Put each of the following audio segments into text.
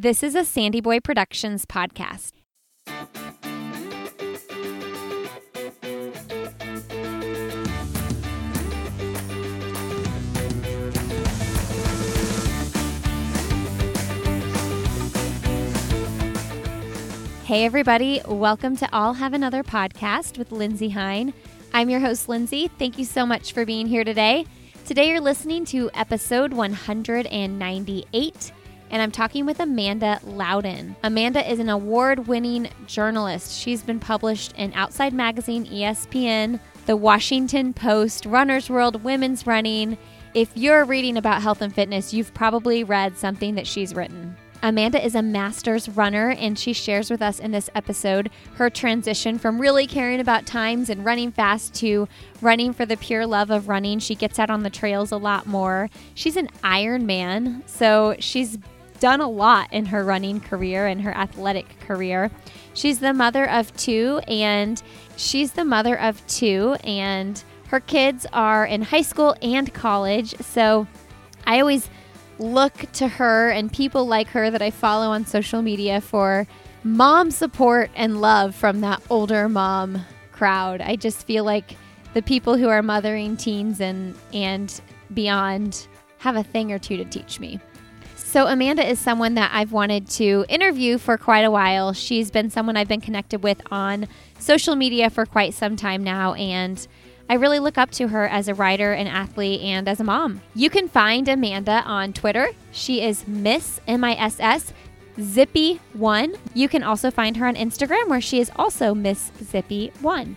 This is a Sandy Boy Productions podcast. Hey, everybody. Welcome to I'll Have Another podcast with Lindsey Hein. I'm your host, Lindsey. Thank you so much for being here today. Today, you're listening to episode 198, and I'm talking with Amanda Loudin. Amanda is an award winning journalist. She's been published in Outside Magazine, ESPN, The Washington Post, Runner's World, Women's Running. If you're reading about health and fitness, you've probably read something that she's written. Amanda is a master's runner, and she shares with us in this episode her transition from really caring about times and running fast to running for the pure love of running. She gets out on the trails a lot more. She's an Ironman, so she's done a lot in her running career and her athletic career. She's the mother of two, and she's the mother of two, and her kids are in high school and college. So I always look to her and people like her that I follow on social media for mom support and love from that older mom crowd. I just feel like the people who are mothering teens and and beyond have a thing or two to teach me. So Amanda is someone that I've wanted to interview for quite a while. She's been someone I've been connected with on social media for quite some time now and I really look up to her as a writer, an athlete, and as a mom. You can find Amanda on Twitter. She is Miss M I S S Zippy1. You can also find her on Instagram, where she is also Miss Zippy1.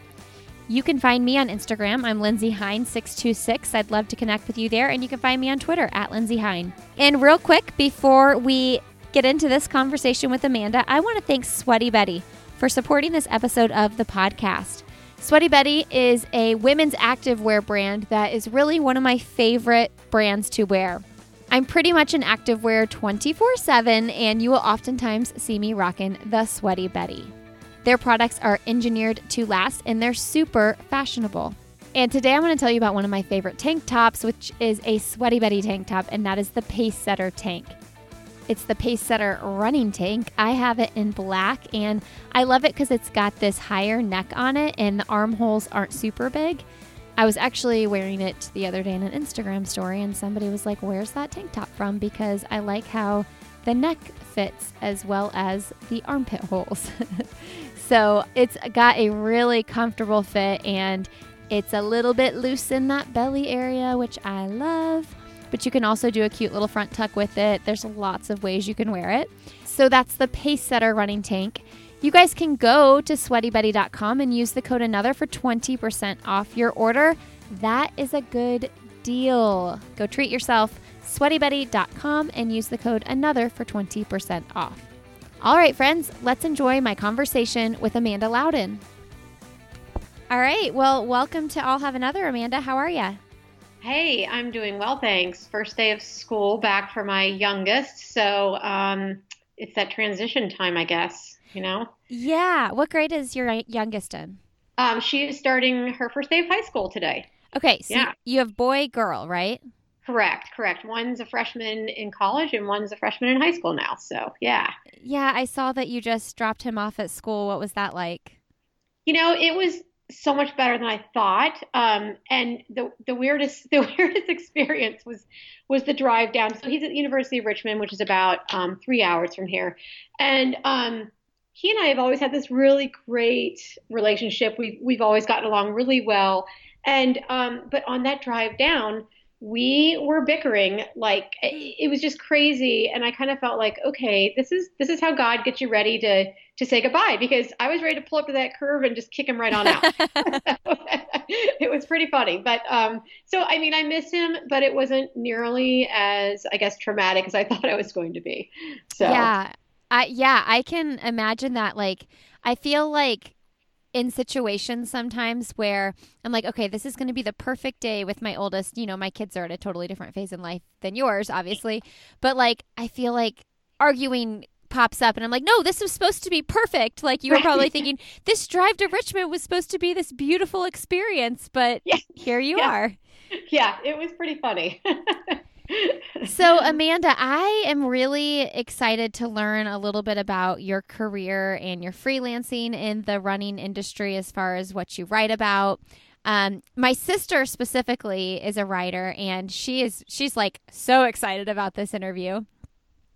You can find me on Instagram. I'm Lindsey Hein626. I'd love to connect with you there. And you can find me on Twitter at Lindsay Hein. And real quick, before we get into this conversation with Amanda, I want to thank Sweaty Betty for supporting this episode of the podcast. Sweaty Betty is a women's activewear brand that is really one of my favorite brands to wear. I'm pretty much an activewear 24 7, and you will oftentimes see me rocking the Sweaty Betty. Their products are engineered to last and they're super fashionable. And today I'm going to tell you about one of my favorite tank tops, which is a Sweaty Betty tank top, and that is the Pace Setter tank. It's the Pace Setter running tank. I have it in black and I love it because it's got this higher neck on it and the armholes aren't super big. I was actually wearing it the other day in an Instagram story and somebody was like, Where's that tank top from? Because I like how the neck fits as well as the armpit holes. so it's got a really comfortable fit and it's a little bit loose in that belly area, which I love but you can also do a cute little front tuck with it. There's lots of ways you can wear it. So that's the Pace Setter running tank. You guys can go to sweatybetty.com and use the code another for 20% off your order. That is a good deal. Go treat yourself. sweatybetty.com and use the code another for 20% off. All right, friends, let's enjoy my conversation with Amanda Loudin. All right, well, welcome to I'll Have Another, Amanda. How are you? Hey, I'm doing well, thanks. First day of school back for my youngest, so um, it's that transition time, I guess. You know? Yeah. What grade is your youngest in? Um, she is starting her first day of high school today. Okay, so yeah. you have boy, girl, right? Correct, correct. One's a freshman in college and one's a freshman in high school now. So, yeah. Yeah, I saw that you just dropped him off at school. What was that like? You know, it was so much better than I thought. Um, and the the weirdest the weirdest experience was was the drive down. So he's at the University of Richmond, which is about um, three hours from here, and um, he and I have always had this really great relationship. We've we've always gotten along really well, and um, but on that drive down we were bickering like it was just crazy. And i kind of felt like okay this is this is how god gets you ready to to say goodbye because i was ready to pull up to that curve and just kick him right on out. It was pretty funny. But um so i mean i miss him but it wasn't nearly as i guess traumatic as i thought i was going to be. So. Yeah. I yeah i can imagine that like i feel like in situations sometimes where I'm like, okay, this is going to be the perfect day with my oldest. You know, my kids are at a totally different phase in life than yours, obviously. But like, I feel like arguing pops up and I'm like, no, this was supposed to be perfect. Like you were probably thinking this drive to Richmond was supposed to be this beautiful experience, but yeah. here you yeah. are. Yeah, it was pretty funny. so, Amanda, I am really excited to learn a little bit about your career and your freelancing in the running industry as far as what you write about. Um, my sister specifically is a writer, and she is she's like so excited about this interview.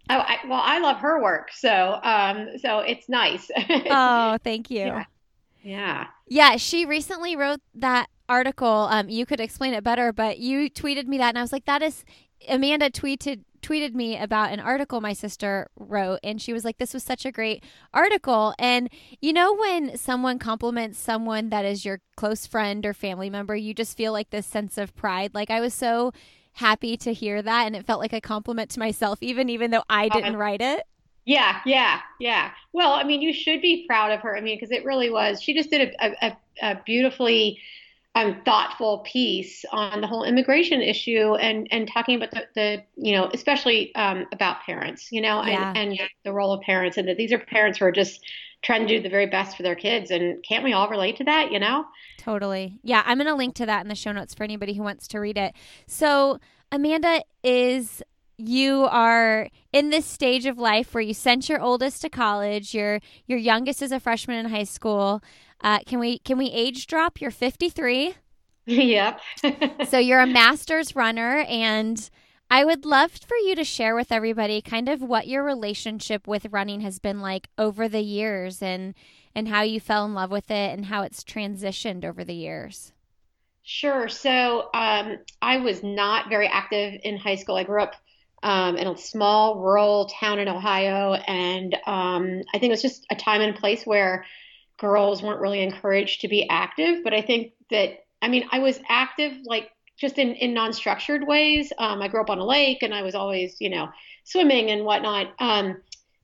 Oh, I, well, I love her work, so um, so it's nice. oh, thank you. Yeah. yeah. Yeah, she recently wrote that article. Um, you could explain it better, but you tweeted me that, and I was like, "That is." Amanda tweeted tweeted me about an article my sister wrote, and she was like, "This was such a great article." And you know, when someone compliments someone that is your close friend or family member, you just feel like this sense of pride. Like I was so happy to hear that, and it felt like a compliment to myself, even even though I didn't uh, write it. Yeah, yeah, yeah. Well, I mean, you should be proud of her. I mean, because it really was. She just did a, a, a beautifully um, thoughtful piece on the whole immigration issue and and talking about the, the you know especially um, about parents you know yeah. and, and the role of parents and that these are parents who are just trying to do the very best for their kids. And can't we all relate to that you know? Totally. Yeah i'm going to link to that in the show notes for anybody who wants to read it. So amanda is you are in this stage of life where you sent your oldest to college. Your your youngest is a freshman in high school uh, can we can we age drop? You're 53. Yep. so you're a master's runner, and I would love for you to share with everybody kind of what your relationship with running has been like over the years, and and how you fell in love with it, and how it's transitioned over the years. Sure. So um, I was not very active in high school. I grew up um, in a small rural town in Ohio, and um, I think it was just a time and place where girls weren't really encouraged to be active. But I think that, I mean, I was active like just in, in non structured ways. Um, I grew up on a lake and I was always, you know, swimming and whatnot. Um,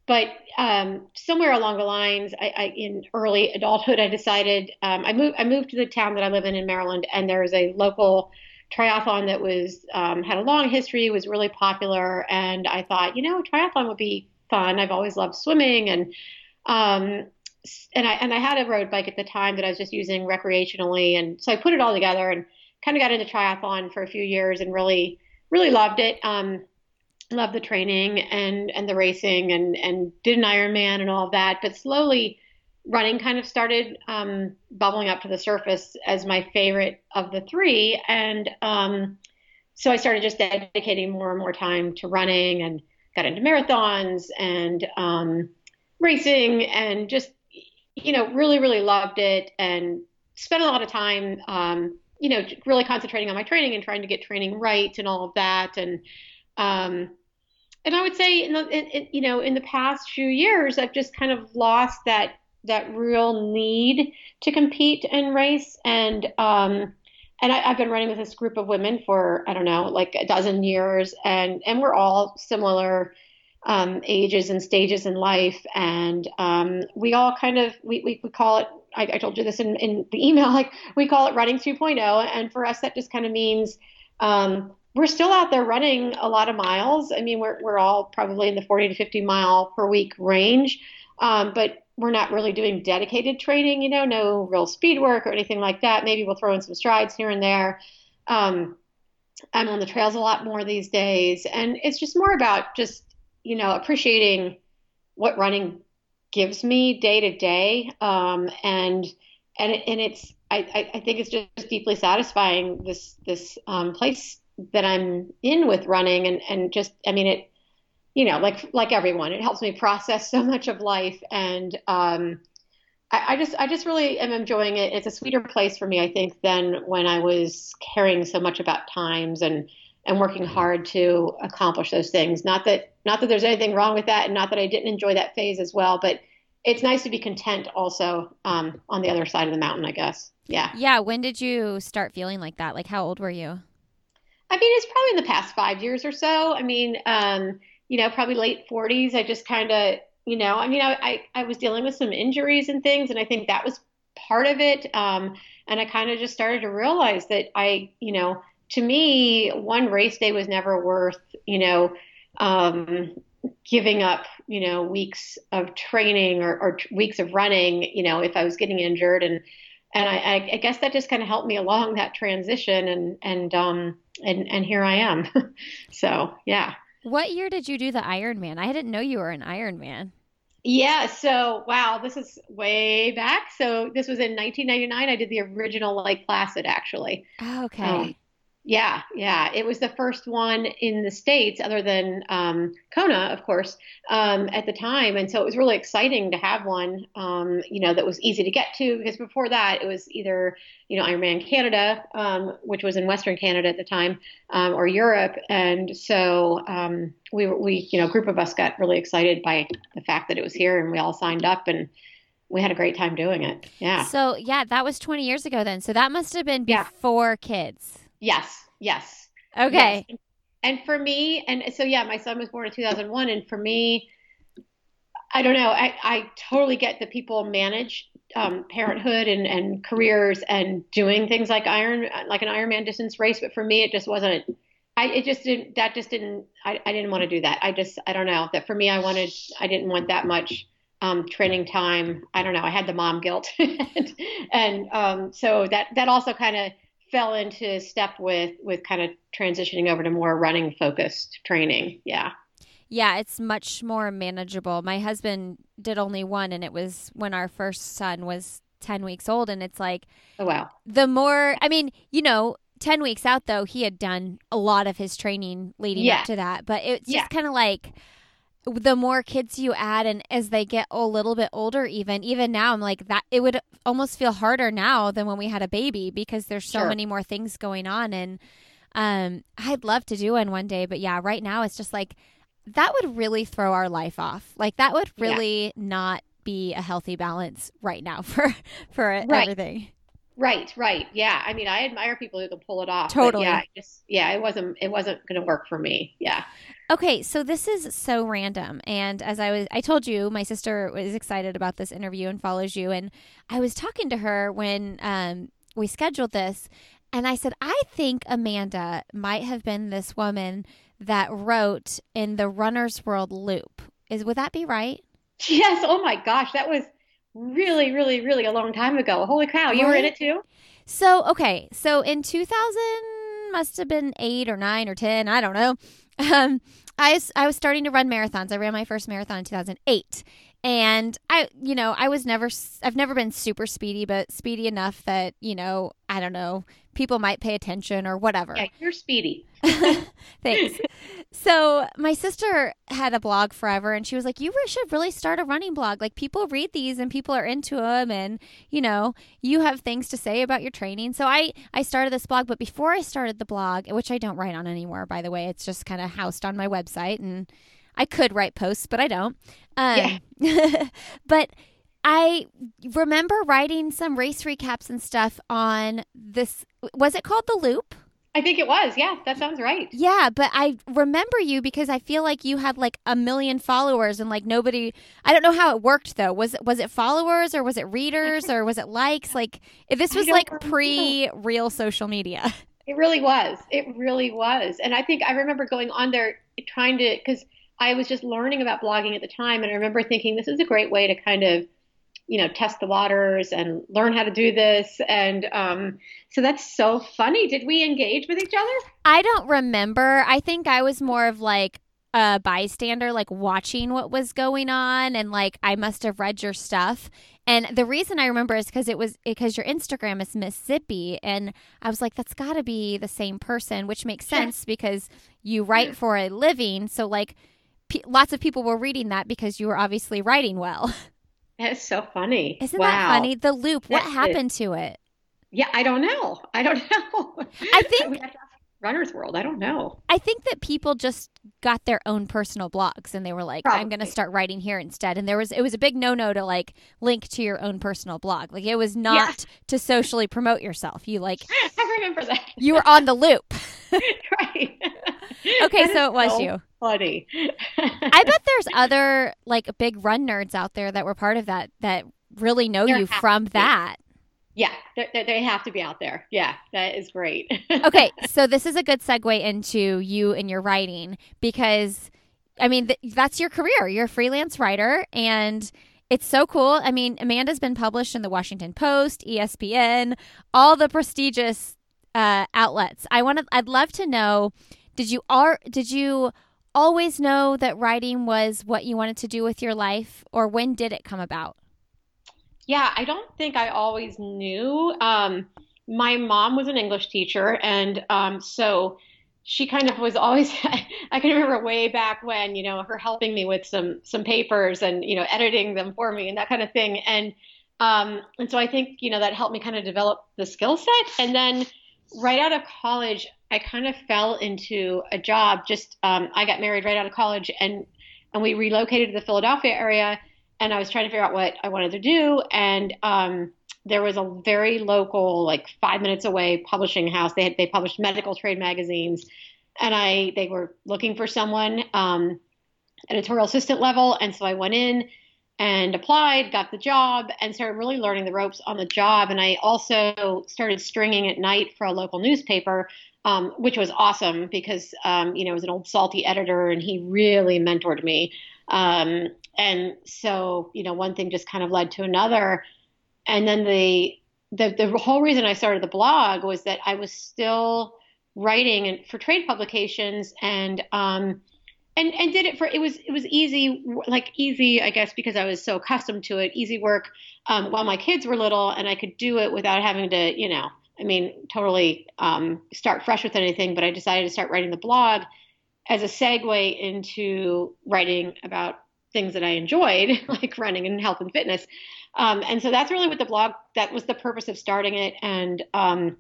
but um, somewhere along the lines, I, I, in early adulthood, I decided um, I moved. I moved to the town that I live in in Maryland, and there was a local triathlon that was um, had a long history, was really popular, and I thought, you know, triathlon would be fun. I've always loved swimming, and um, and I and I had a road bike at the time that I was just using recreationally, and so I put it all together and kind of got into triathlon for a few years and really really loved it. Um, loved the training and and the racing and and did an Ironman and all of that, but slowly running kind of started um, bubbling up to the surface as my favorite of the three, and um, so I started just dedicating more and more time to running and got into marathons and um, racing and just you know, really, really loved it and spent a lot of time, um, you know, really concentrating on my training and trying to get training right and all of that. And, um, and I would say, in the, in, in, you know, in the past few years, I've just kind of lost that that real need to compete and race. And um, and I, have been running with this group of women for I don't know, like a dozen years, and and we're all similar um, ages and stages in life, and um, we all kind of we, we, we call it. I, I, told you this in, in the email. Like we call it running 2.0, and for us that just kind of means um, we're still out there running a lot of miles. I mean, we're we're all probably in the 40 to 50 mile per week range, um, but we're not really doing dedicated training. You know, no real speed work or anything like that. Maybe we'll throw in some strides here and there. Um, I'm on the trails a lot more these days, and it's just more about just you know, appreciating what running gives me day to day. Um, and, and, and it's, I, I think it's just deeply satisfying this, this, um, place that I'm in with running and, and just, I mean, it, you know, like, like everyone, it helps me process so much of life. And, um, I, I just, I just really am enjoying it. It's a sweeter place for me, I think, than when I was caring so much about times and, and working mm-hmm. hard to accomplish those things. Not that not that there's anything wrong with that, and not that I didn't enjoy that phase as well, but it's nice to be content also um, on the other side of the mountain, I guess. Yeah. Yeah. When did you start feeling like that? Like, how old were you? I mean, it's probably in the past five years or so. I mean, um, you know, probably late 40s. I just kind of, you know, I mean, I, I, I, was dealing with some injuries and things, and I think that was part of it. Um, and I kind of just started to realize that I, you know, to me, one race day was never worth, you know, um, giving up, you know, weeks of training or, or, weeks of running, you know, if I was getting injured. And, and I, I guess that just kind of helped me along that transition. And, and, um, and and here I am. so yeah. What year did you do the Ironman? I didn't know you were an Ironman. Yeah, so wow, this is way back. So this was in 1999. I did the original Lake Placid actually. Oh, okay. Um, yeah, yeah. It was the first one in the States, other than um, Kona, of course, um, at the time. And so it was really exciting to have one, um, you know, that was easy to get to because before that it was either, you know, Ironman Canada, um, which was in Western Canada at the time, um, or Europe. And so um, we, we, you know, a group of us got really excited by the fact that it was here and we all signed up and we had a great time doing it. Yeah. So, yeah, that was 20 years ago then. So that must have been before yeah. kids. Yes, yes. Okay. Yes. And for me, and so yeah, my son was born in 2001, and for me, I don't know. I, I totally get that people manage um, parenthood and, and careers and doing things like iron, like an Ironman distance race. But for me, it just wasn't. I it just didn't. That just didn't. I, I didn't want to do that. I just I don't know. That for me, I wanted. I didn't want that much um, training time. I don't know. I had the mom guilt, and, and um, so that that also kind of fell into step with with kind of transitioning over to more running focused training. Yeah. Yeah, it's much more manageable. My husband did only one and it was when our first son was 10 weeks old and it's like Oh wow. The more I mean, you know, 10 weeks out though, he had done a lot of his training leading yeah. up to that, but it's just yeah. kind of like the more kids you add and as they get a little bit older even even now i'm like that it would almost feel harder now than when we had a baby because there's so sure. many more things going on and um i'd love to do one one day but yeah right now it's just like that would really throw our life off like that would really yeah. not be a healthy balance right now for for right. everything Right, right. Yeah. I mean, I admire people who can pull it off. Totally. yeah, just yeah, it wasn't it wasn't going to work for me. Yeah. Okay, so this is so random and as I was I told you my sister was excited about this interview and follows you and I was talking to her when um we scheduled this and I said I think Amanda might have been this woman that wrote in the Runner's World Loop. Is would that be right? Yes. Oh my gosh, that was really, really, really a long time ago. Holy cow, you right? were in it too? So, okay. So in 2000, must have been eight or nine or 10, I don't know. Um, I I was starting to run marathons. I ran my first marathon in 2008. And I, you know, I was never, I've never been super speedy, but speedy enough that, you know, I don't know, people might pay attention or whatever. Yeah, you're speedy. Thanks. so my sister had a blog forever, and she was like, "You should really start a running blog. Like people read these, and people are into them, and you know, you have things to say about your training." So I I started this blog, but before I started the blog, which I don't write on anymore, by the way, it's just kind of housed on my website, and I could write posts, but I don't. Um, yeah. but I remember writing some race recaps and stuff on this. Was it called The Loop? I think it was. Yeah, that sounds right. Yeah, but I remember you because I feel like you had like a million followers and like nobody I don't know how it worked though. Was it was it followers or was it readers or was it likes? Like eh, this was like pre real social media. It really was. It really was. And I think I remember going on there trying to cuz I was just learning about blogging at the time and I remember thinking this is a great way to kind of you know, test the waters and learn how to do this. And um, so that's so funny. Did we engage with each other? I don't remember. I think I was more of like a bystander, like watching what was going on. And like, I must have read your stuff. And the reason I remember is because it was because your Instagram is Miss Zippy. And I was like, that's got to be the same person, which makes sense because you write for a living. So, like, p- lots of people were reading that because you were obviously writing well. That's so funny. Isn't wow. that funny? The loop. What happened to it? Yeah, I don't know. I don't know. I think Runner's World. I don't know. I think that people just got their own personal blogs and they were like, Probably. I'm going to start writing here instead. And there was it was a big no no to like link to your own personal blog. Like it was not yeah. to socially promote yourself. You like I remember that. You were on the loop. right. okay, so it was so you. Funny. I bet there's other like big run nerds out there that were part of that that really know there you from that. Yeah, they have to be out there. Yeah, that is great. okay, so this is a good segue into you and your writing because, I mean, th- that's your career. You're a freelance writer, and it's so cool. I mean, Amanda's been published in the Washington Post, ESPN, all the prestigious uh, outlets. I want to. I'd love to know. Did you are did you always know that writing was what you wanted to do with your life, or when did it come about? Yeah, I don't think I always knew. Um, my mom was an English teacher, and um, so she kind of was always. I can remember way back when, you know, her helping me with some some papers and you know editing them for me and that kind of thing, and um, and so I think you know that helped me kind of develop the skill set, and then right out of college, I kind of fell into a job. Just um, I got married right out of college, and and we relocated to the Philadelphia area, and I was trying to figure out what I wanted to do, and um, there was a very local, like five minutes away, publishing house. They had they published medical trade magazines, and I they were looking for someone um, editorial assistant level, and so I went in and applied, got the job, and started really learning the ropes on the job. And I also started stringing at night for a local newspaper, um, which was awesome because um, you know was an old salty editor, and he really mentored me. Um, and so you know one thing just kind of led to another, and then the the the whole reason I started the blog was that I was still writing and for trade publications and um, and and did it for it was it was easy like easy I guess because I was so accustomed to it easy work um, while my kids were little and I could do it without having to you know I mean totally um, start fresh with anything but I decided to start writing the blog as a segue into writing about things that I enjoyed like running and health and fitness um, and so that's really what the blog that was the purpose of starting it and um,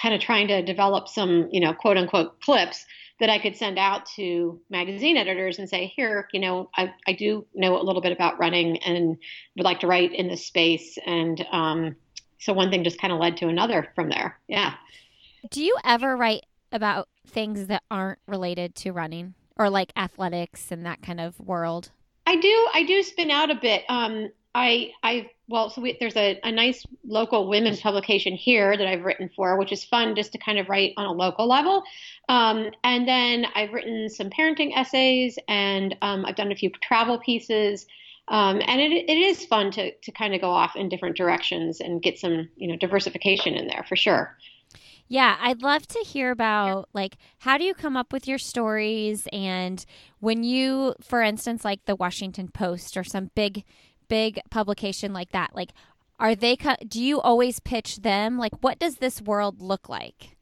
kind of trying to develop some you know quote unquote clips that I could send out to magazine editors and say, here, you know, I, I do know a little bit about running and would like to write in this space. And um, so one thing just kind of led to another from there. Yeah. Do you ever write about things that aren't related to running or like athletics and that kind of world? I do. I do spin out a bit. Um, I, I, well, so we, there's a, a nice local women's publication here that I've written for, which is fun just to kind of write on a local level. Um, and then I've written some parenting essays and um, I've done a few travel pieces. Um, and it, it is fun to, to kind of go off in different directions and get some, you know, diversification in there for sure. Yeah, I'd love to hear about like how do you come up with your stories and when you for instance like the Washington Post or some big big publication like that, like are they do you always pitch them? Like what does this world look like?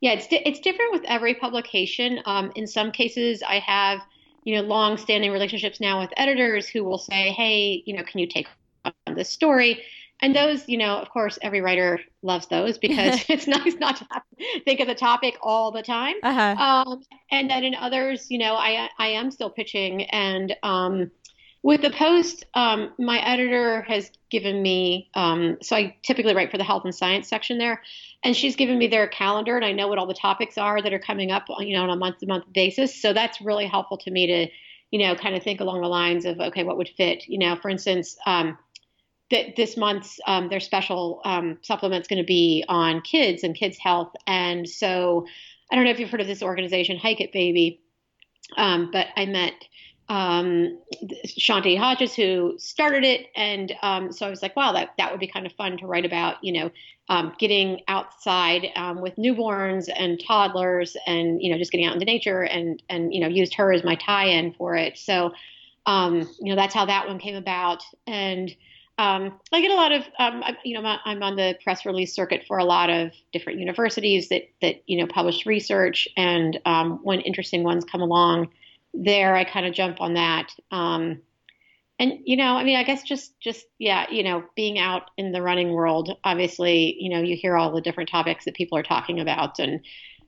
Yeah, it's di- it's different with every publication. Um, in some cases, I have you know long-standing relationships now with editors who will say, "Hey, you know, can you take on this story?" And those, you know, of course, every writer loves those because it's nice not to have to think of the topic all the time. Uh-huh. Um, and then in others, you know, I I am still pitching, and um, with the post, um, my editor has given me, um, so I typically write for the health and science section there, and she's given me their calendar, and I know what all the topics are that are coming up, you know, on a month to month basis. So that's really helpful to me to, you know, kind of think along the lines of, okay, what would fit? You know, for instance, um, that this month's um, their special um, supplement's going to be on kids and kids' health, and so I don't know if you've heard of this organization, Hike It Baby, um, but I met um, Shanti Hodges, who started it. And um, so I was like, wow, that, that would be kind of fun to write about, you know, um, getting outside um, with newborns and toddlers and, you know, just getting out into nature and, and, you know, used her as my tie in for it. So, um, you know, that's how that one came about. And um, I get a lot of, you know, I'm on the press release circuit for a lot of different universities that, that, you know, publish research. And when interesting ones come along, there, I kind of jump on that. Um, and you know, I mean, I guess just just yeah, you know, being out in the running world, obviously, you know, you hear all the different topics that people are talking about, and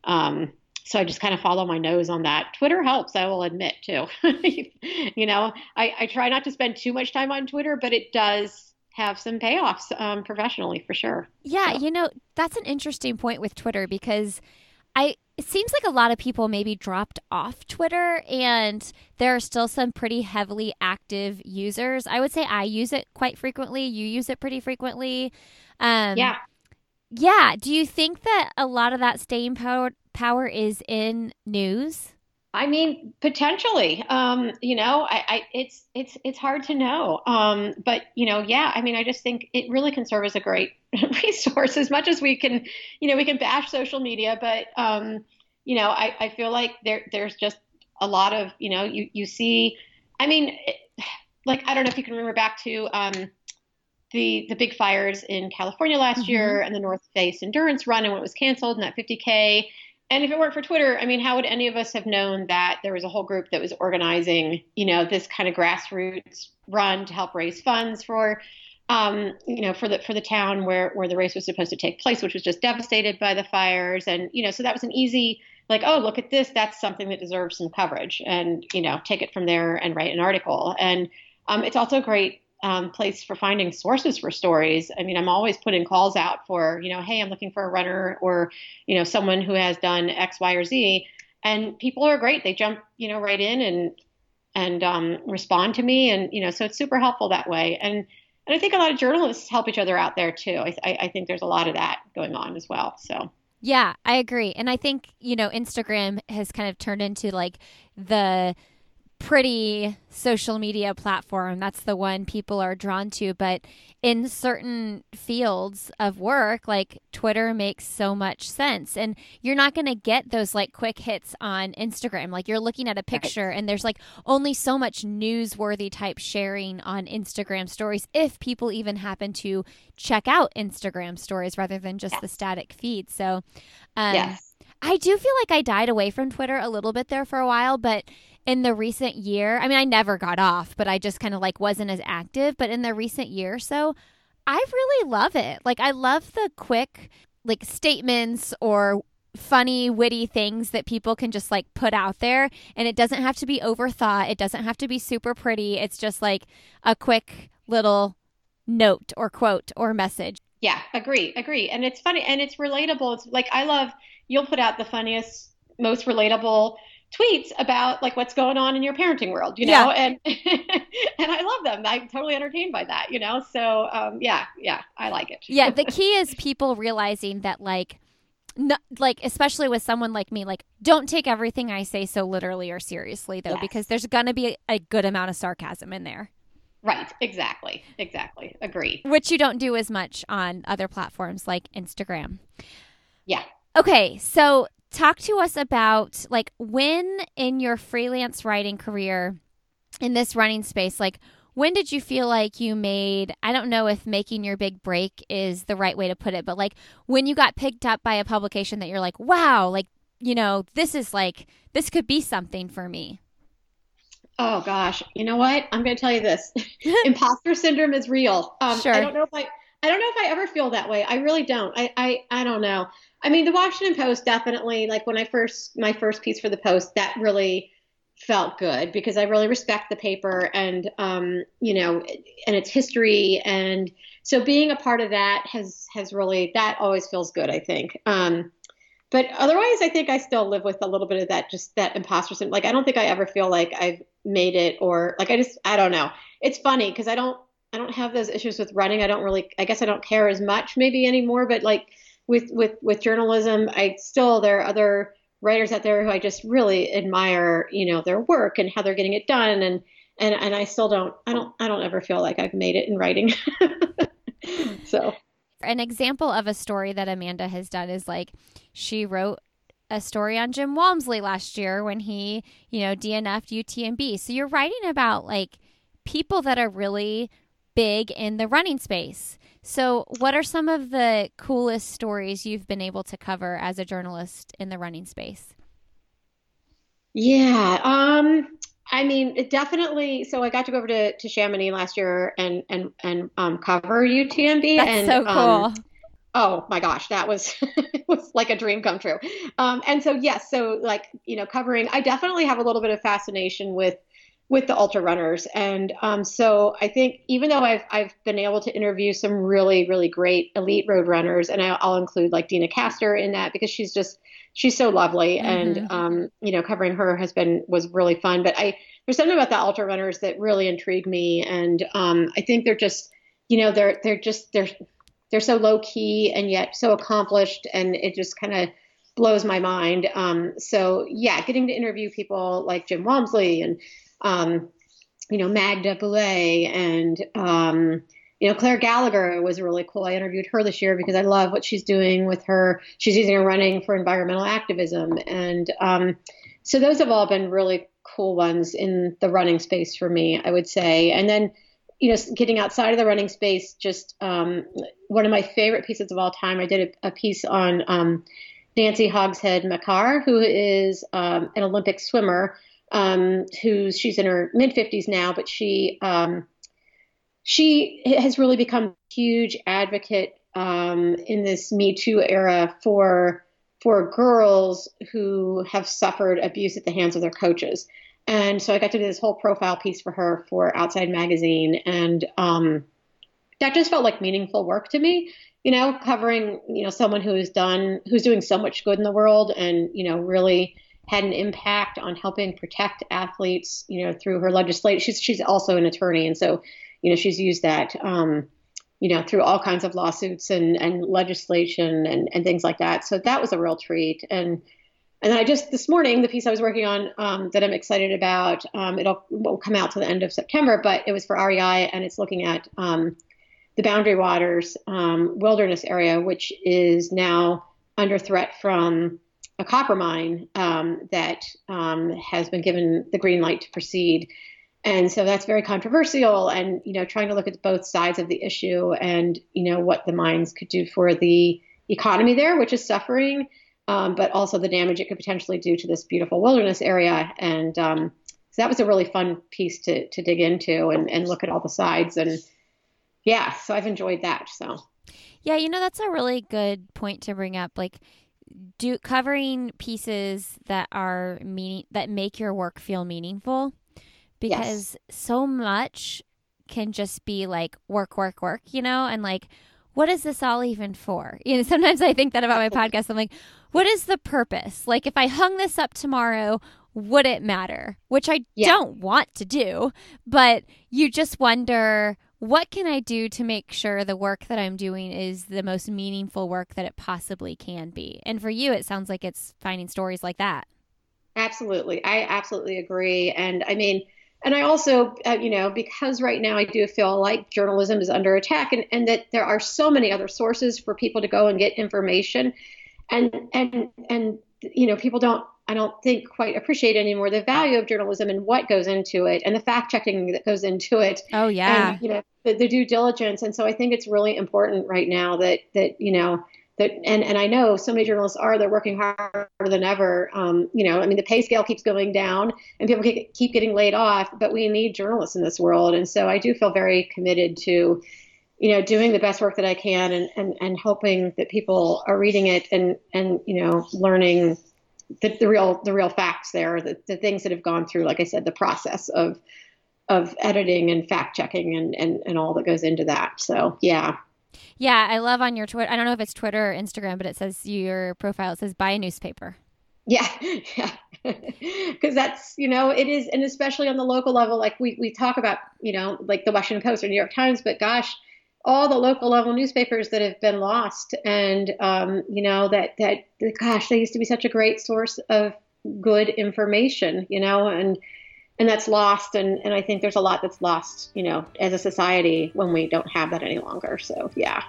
um, so I just kind of follow my nose on that. Twitter helps, I will admit too. you know, I, I try not to spend too much time on Twitter, but it does have some payoffs um, professionally for sure. Yeah, so. you know, that's an interesting point with Twitter because I it seems like a lot of people maybe dropped off Twitter and there are still some pretty heavily active users. I would say I use it quite frequently. You use it pretty frequently. Um, yeah. Yeah. Do you think that a lot of that staying power power is in news? I mean, potentially. Um, you know, I, I, it's it's it's hard to know. Um, but you know, yeah. I mean, I just think it really can serve as a great resource. As much as we can, you know, we can bash social media, but um, you know, I, I feel like there there's just a lot of you know, you you see. I mean, like I don't know if you can remember back to um, the the big fires in California last mm-hmm. year and the North Face endurance run and when it was canceled and that 50k and if it weren't for Twitter, I mean, how would any of us have known that there was a whole group that was organizing, you know, this kind of grassroots run to help raise funds for, um, you know, for the for the town where where the race was supposed to take place, which was just devastated by the fires, and you know, so that was an easy like, oh, look at this, that's something that deserves some coverage, and you know, take it from there and write an article, and um, it's also great um, place for finding sources for stories. I mean, I'm always putting calls out for, you know, hey, I'm looking for a runner or, you know, someone who has done X, Y, or Z. And people are great. They jump, you know, right in and and um, respond to me, and you know, so it's super helpful that way. And and I think a lot of journalists help each other out there too. I, I think there's a lot of that going on as well. So. Yeah, I agree. And I think, you know, Instagram has kind of turned into like the pretty social media platform. That's the one people are drawn to. But in certain fields of work, like Twitter makes so much sense. And you're not going to get those like quick hits on Instagram. Like you're looking at a picture right. and there's like only so much newsworthy type sharing on Instagram stories if people even happen to check out Instagram stories rather than just the static feed. So, um, yes. I do feel like I died away from Twitter a little bit there for a while, but in the recent year, I mean, I never got off, but I just kind of like wasn't as active. But in the recent year or so, I really love it. Like, I love the quick, like, statements or funny, witty things that people can just like put out there. And it doesn't have to be overthought, it doesn't have to be super pretty. It's just like a quick little note or quote or message. Yeah, agree, agree. And it's funny and it's relatable. It's like, I love, you'll put out the funniest, most relatable tweets about like what's going on in your parenting world, you know, yeah. and and I love them. I'm totally entertained by that, you know. So um, yeah, yeah, I like it. yeah, the key is people realizing that like. No, like especially with someone like me like don't take everything i say so literally or seriously though yes. because there's going to be a, a good amount of sarcasm in there Right, exactly. Exactly. Agree. Which you don't do as much on other platforms like Instagram. Yeah. Okay, so talk to us about like when in your freelance writing career in this running space like when did you feel like you made i don't know if making your big break is the right way to put it but like when you got picked up by a publication that you're like wow like you know this is like this could be something for me. Oh gosh. You know what? I'm going to tell you this. Imposter syndrome is real. Um, sure. i don't know if i i don't know if i ever feel that way. I really don't. I i, I don't know I mean, the Washington Post definitely, like when I first, my first piece for the Post, that really felt good because I really respect the paper and, um, you know, and its history. And so being a part of that has, has really, that always feels good, I think. Um, but otherwise, I think I still live with a little bit of that, just that imposter syndrome. Like, I don't think I ever feel like I've made it or like I just, I don't know. It's funny because I don't, I don't have those issues with running. I don't really, I guess I don't care as much maybe anymore, but like, with with with journalism, I still there are other writers out there who I just really admire, you know, their work and how they're getting it done and and and I still don't I don't I don't ever feel like I've made it in writing. so an example of a story that Amanda has done is like she wrote a story on Jim Walmsley last year when he, you know, DNF'd UTMB. So you're writing about like people that are really big in the running space. So, what are some of the coolest stories you've been able to cover as a journalist in the running space? Yeah, um, I mean, definitely. So I got to go over to, to Chamonix last year and and and um, cover UTMB. That's and, so cool. Um, oh my gosh, that was was like a dream come true. Um, and so yes, so like you know, covering. I definitely have a little bit of fascination with with the ultra runners. And um, so I think even though I've I've been able to interview some really really great elite road runners, and I'll include like Deena Kastor in that because she's just she's so lovely, mm-hmm. and um, you know covering her has been was really fun. But I there's something about the ultra runners that really intrigued me, and um, I think they're just you know they're they're just they're they're so low key and yet so accomplished, and it just kind of blows my mind. Um, so yeah, getting to interview people like Jim Walmsley and um, you know Magda Boulet and um, you know Claire Gallagher was really cool. I interviewed her this year because I love what she's doing with her. She's using her running for environmental activism, and um, so those have all been really cool ones in the running space for me. I would say, and then you know, getting outside of the running space, just um, one of my favorite pieces of all time. I did a, a piece on um, Nancy Hogshead Makar, who is um, an Olympic swimmer. Um, who's she's in her mid 50s now, but she um, she has really become a huge advocate um, in this Me Too era for for girls who have suffered abuse at the hands of their coaches. And so I got to do this whole profile piece for her for Outside Magazine, and um, that just felt like meaningful work to me. You know, covering you know someone who has done who's doing so much good in the world, and you know really had an impact on helping protect athletes. You know, through her legislation. She's she's also an attorney, and so you know she's used that. Um, you know, through all kinds of lawsuits and, and legislation and, and things like that. So that was a real treat. And and then I just this morning, the piece I was working on um, that I'm excited about, um, it'll will come out to the end of September, but it was for REI and it's looking at um, the Boundary Waters um, wilderness area, which is now under threat from a copper mine um, that um, has been given the green light to proceed. And so that's very controversial, and you know, trying to look at both sides of the issue, and you know, what the mines could do for the economy there, which is suffering um, but also the damage it could potentially do to this beautiful wilderness area. And um, so that was a really fun piece to to dig into and, and look at all the sides. And yeah, so I've enjoyed that. So yeah, you know that's a really good point to bring up. Like do covering pieces that are meaning that make your work feel meaningful because yes. so much can just be like work work work you know and like what is this all even for? You know, sometimes I think that about my podcast. I'm like, what is the purpose? Like, if I hung this up tomorrow, would it matter? Which I yeah. don't want to do, but you just wonder, what can I do to make sure the work that I'm doing is the most meaningful work that it possibly can be? And for you, it sounds like it's finding stories like that. Absolutely. I absolutely agree. And I mean, and I also, uh, you know, because right now I do feel like journalism is under attack and, and that there are so many other sources for people to go and get information. And, and, and, you know, people don't, I don't think quite appreciate anymore the value of journalism and what goes into it and the fact checking that goes into it. Oh, yeah. And, you know, the, the due diligence. And so I think it's really important right now that, that, you know, that and and I know so many journalists are they're working harder than ever. Um, you know, I mean the pay scale keeps going down and people keep getting laid off, but we need journalists in this world, and so I do feel very committed to, you know, doing the best work that I can and and and hoping that people are reading it and and you know learning the, the real the real facts there, the, the things that have gone through, like I said, the process of of editing and fact checking and, and, and all that goes into that. So yeah, yeah, I love on your Twitter. I don't know if it's Twitter or Instagram, but it says your profile it says buy a newspaper. Yeah, yeah, because that's you know it is, and especially on the local level, like we we talk about you know like the Washington Post or New York Times, but gosh, all the local level newspapers that have been lost, and um, you know that that gosh, they used to be such a great source of good information, you know, and and that's lost and, and i think there's a lot that's lost you know as a society when we don't have that any longer so yeah.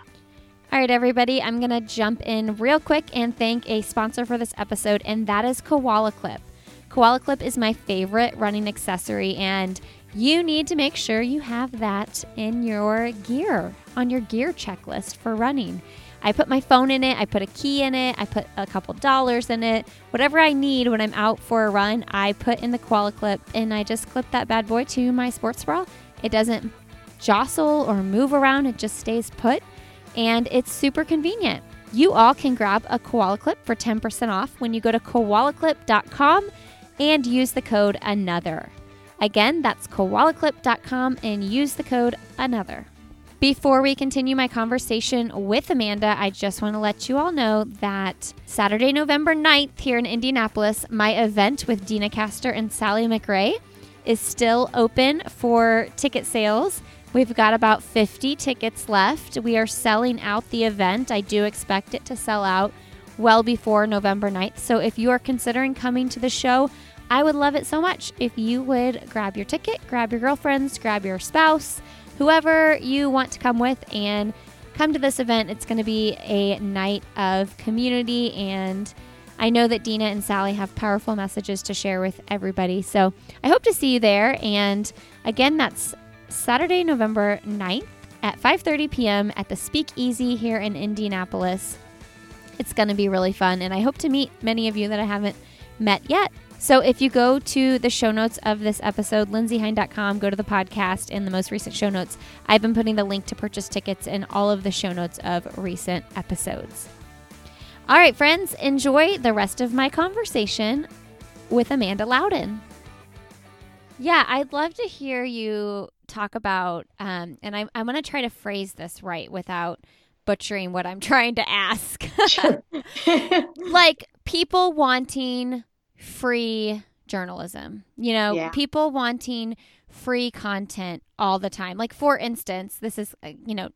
All right everybody i'm gonna jump in real quick and thank a sponsor for this episode and that is koala clip. Koala clip is my favorite running accessory and you need to make sure you have that in your gear on your gear checklist for running I put my phone in it, I put a key in it, I put a couple dollars in it. Whatever I need when I'm out for a run, I put in the koala clip and I just clip that bad boy to my sports bra. It doesn't jostle or move around, it just stays put and it's super convenient. You all can grab a koala clip for 10% off when you go to koalaclip.com and use the code another. Again, that's koalaclip.com and use the code another. Before we continue my conversation with Amanda, I just want to let you all know that Saturday, November 9th, here in Indianapolis, my event with Deena Kastor and Sally McRae is still open for ticket sales. We've got about 50 tickets left. We are selling out the event. I do expect it to sell out well before November 9th. So if you are considering coming to the show, I would love it so much if you would grab your ticket, grab your girlfriends, grab your spouse, whoever you want to come with, and come to this event. It's going to be a night of community, and I know that Deena and Sally have powerful messages to share with everybody. So I hope to see you there. And again, that's Saturday, November 9th at 5:30 p.m. at the Speakeasy here in Indianapolis. It's going to be really fun, and I hope to meet many of you that I haven't met yet. So if you go to the show notes of this episode, lindseyhein.com, go to the podcast in the most recent show notes. I've been putting the link to purchase tickets in all of the show notes of recent episodes. All right, friends, enjoy the rest of my conversation with Amanda Loudin. Yeah, I'd love to hear you talk about, um, and I'm, I'm going to try to phrase this right without butchering what I'm trying to ask. like people wanting free journalism, you know, yeah. people wanting free content all the time. Like, for instance, this is, uh, you know,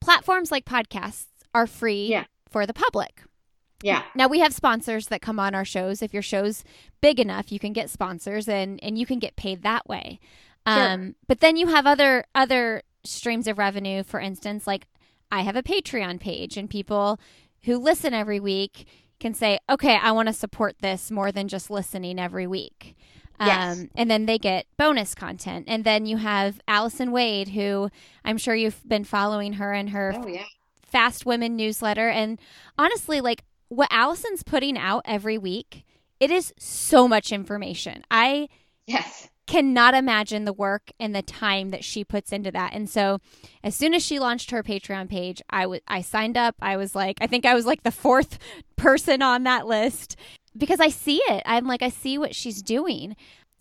platforms like podcasts are free yeah. for the public. Yeah. Now we have sponsors that come on our shows. If your show's big enough, you can get sponsors and and you can get paid that way. Sure. Um, but then you have other other streams of revenue. For instance, like I have a Patreon page, and people who listen every week can say, okay, I want to support this more than just listening every week. Yes. Um, and then they get bonus content. And then you have Alison Wade, who I'm sure you've been following her in her oh, yeah. Fast Women newsletter. And honestly, like what Alison's putting out every week, it is so much information. I yes cannot imagine the work and the time that she puts into that. And so, as soon as she launched her Patreon page, I was I signed up. I was like, I think I was like the fourth person on that list because I see it. I'm like, I see what she's doing.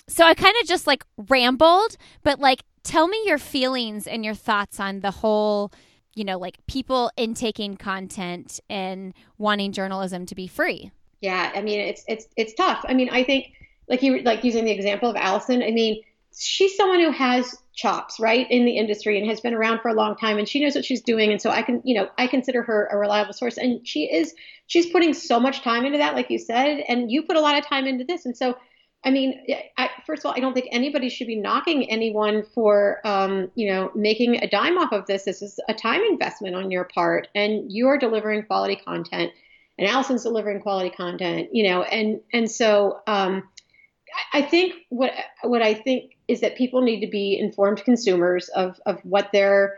So I kind of just like rambled, but like, tell me your feelings and your thoughts on the whole, you know, like people intaking content and wanting journalism to be free. Yeah, I mean, it's it's it's tough. I mean, I think like you like using the example of Alison. I mean, she's someone who has chops right in the industry and has been around for a long time and she knows what she's doing and so i can you know i consider her a reliable source and she is she's putting so much time into that like you said and you put a lot of time into this and so i mean I, first of all i don't think anybody should be knocking anyone for um, you know making a dime off of this this is a time investment on your part and you are delivering quality content and alison's delivering quality content you know and and so um, I think what what I think is that people need to be informed consumers of of what they're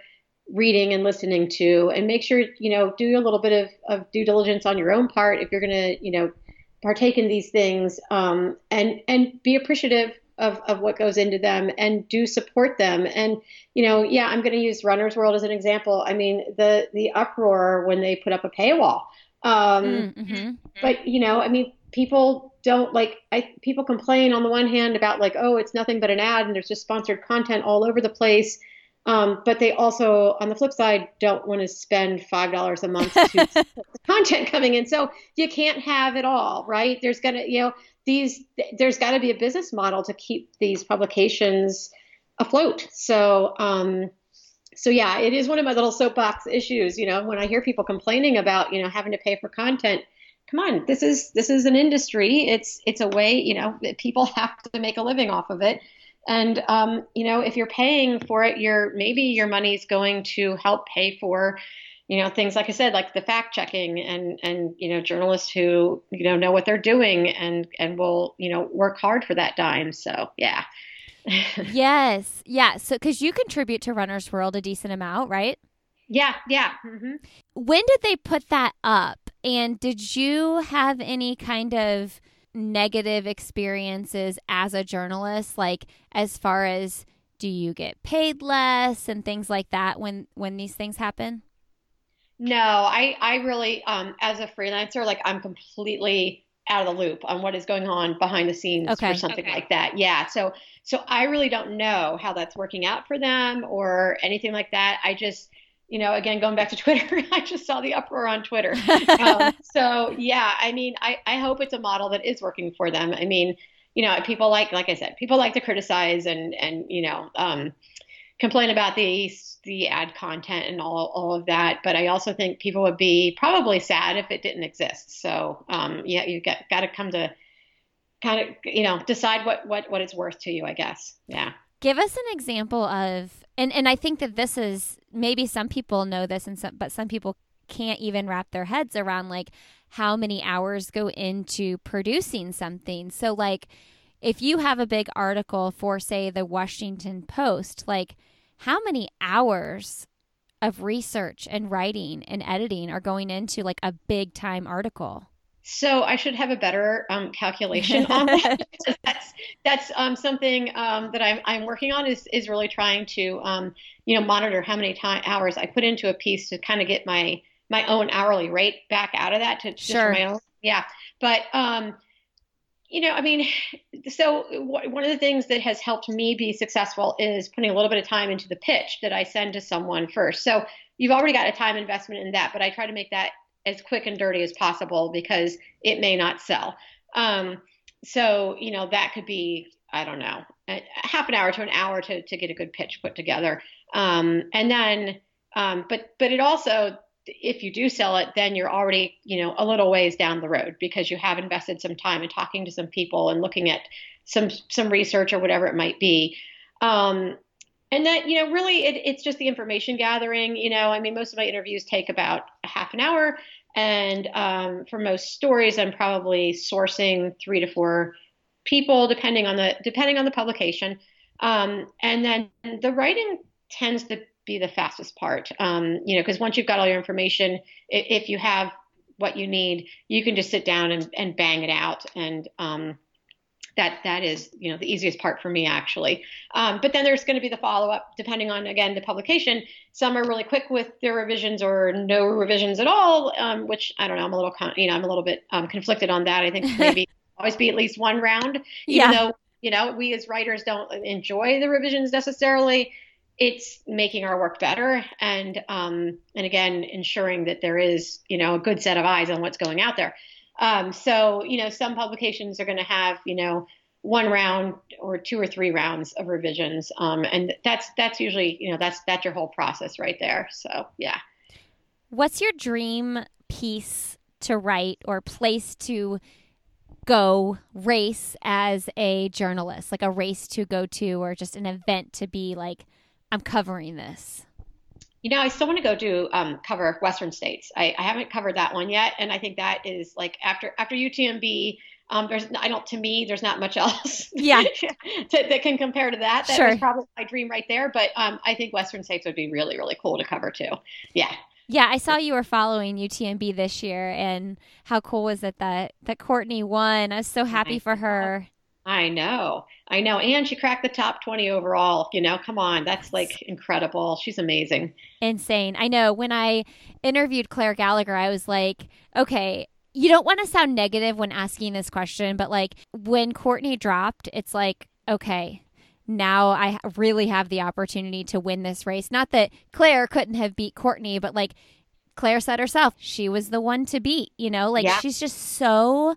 reading and listening to, and make sure you know do a little bit of, of due diligence on your own part if you're going to you know partake in these things, um, and and be appreciative of of what goes into them, and do support them. And you know, yeah, I'm going to use Runner's World as an example. I mean, the the uproar when they put up a paywall. Um, mm, mm-hmm. But you know, I mean, people don't like I people complain on the one hand about like oh it's nothing but an ad and there's just sponsored content all over the place. Um, but they also on the flip side don't want to spend five dollars a month to content coming in. So you can't have it all right? There's gonna you know these there's got to be a business model to keep these publications afloat. So um so yeah it is one of my little soapbox issues you know when i hear people complaining about you know having to pay for content come on, this is this is an industry. It's it's a way, you know, people have to make a living off of it. And um, you know, if you're paying for it, you're maybe your money's going to help pay for, you know, things like I said, like the fact checking and and you know, journalists who you know know what they're doing and and will you know work hard for that dime. So yeah. yes, yeah. So because you contribute to Runner's World a decent amount, right? Yeah, yeah. Mm-hmm. When did they put that up? And did you have any kind of negative experiences as a journalist, like as far as do you get paid less and things like that when when these things happen? No, I I really um as a freelancer, like I'm completely out of the loop on what is going on behind the scenes okay. for something okay. like that. Yeah. So so I really don't know how that's working out for them or anything like that. I just you know, again, going back to Twitter, I just saw the uproar on Twitter. Um, so yeah, I mean, I, I hope it's a model that is working for them. I mean, you know, people like, like I said, people like to criticize and, and, you know, um, complain about the the ad content and all all of that. But I also think people would be probably sad if it didn't exist. So um, yeah, you got got to come to kind of you know decide what what what it's worth to you. I guess. Yeah. Give us an example of, and and I think that this is maybe some people know this, and some, but some people can't even wrap their heads around like how many hours go into producing something. So like if you have a big article for say the Washington Post, like how many hours of research and writing and editing are going into like a big time article? So I should have a better um, calculation on that. that's that's um, something um, that I'm, I'm working on is is really trying to um, you know monitor how many time hours I put into a piece to kind of get my my own hourly rate back out of that to sure. my own yeah. But um, you know, I mean, so one of the things that has helped me be successful is putting a little bit of time into the pitch that I send to someone first. So you've already got a time investment in that, but I try to make that as quick and dirty as possible because it may not sell. Um, so you know that could be I don't know half an hour to an hour to to get a good pitch put together, um, and then um, but but it also if you do sell it, then you're already, you know, a little ways down the road because you have invested some time in talking to some people and looking at some some research or whatever it might be. Um, and that, you know, really it, it's just the information gathering. You know, I mean, most of my interviews take about a half an hour, and um, for most stories, I'm probably sourcing three to four people, depending on the depending on the publication. Um, and then the writing tends to be the fastest part. Um, you know, because once you've got all your information, if, you have what you need, you can just sit down and, and bang it out. And um, that that is, you know, the easiest part for me actually. Um, but then there's going to be the follow up, depending on again the publication. Some are really quick with their revisions or no revisions at all, um, which I don't know. I'm a little, con- you know, I'm a little bit um, conflicted on that. I think maybe always be at least one round, even yeah. though you know we as writers don't enjoy the revisions necessarily it's making our work better and um, and again ensuring that there is you know a good set of eyes on what's going out there um, so you know some publications are going to have you know one round or two or three rounds of revisions. Um, and that's that's usually you know that's that's your whole process right there. So yeah. What's your dream piece to write or place to go race as a journalist like a race to go to or just an event to be like I'm covering this? You know, I still want to go do um, cover Western states. I, I, haven't covered that one yet, and I think that is like after after UTMB. Um, there's I don't to me there's not much else yeah to, that can compare to that. That sure. was probably my dream right there. But um, I think Western states would be really really cool to cover too. Yeah. Yeah, I saw you were following UTMB this year, and how cool was it that that Courtney won? I was so happy for her. I know. I know. And she cracked the top 20 overall. You know, come on. That's like incredible. She's amazing. Insane. I know. When I interviewed Clare Gallagher, I was like, okay, you don't want to sound negative when asking this question, but like when Courtney dropped, it's like, okay, now I really have the opportunity to win this race. Not that Clare couldn't have beat Courtney, but like Clare said herself, she was the one to beat, you know? Like yeah. she's just so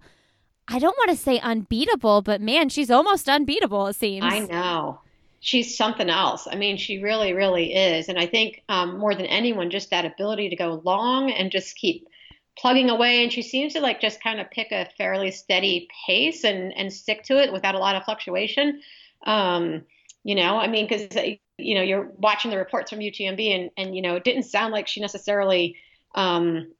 I don't want to say unbeatable, but man, she's almost unbeatable, it seems. I know. She's something else. I mean, she really, really is. And I think um, more than anyone, just that ability to go long and just keep plugging away. And she seems to like just kind of pick a fairly steady pace and, and stick to it without a lot of fluctuation. Um, you know, I mean, because, you know, you're watching the reports from UTMB and, and, you know, it didn't sound like she necessarily, um,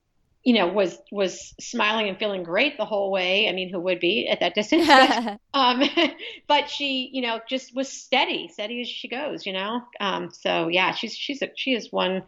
you know, was was smiling and feeling great the whole way. I mean, who would be at that distance? But, um, but she, you know, just was steady, steady as she goes. You know, um, so yeah, she's she's a, she is one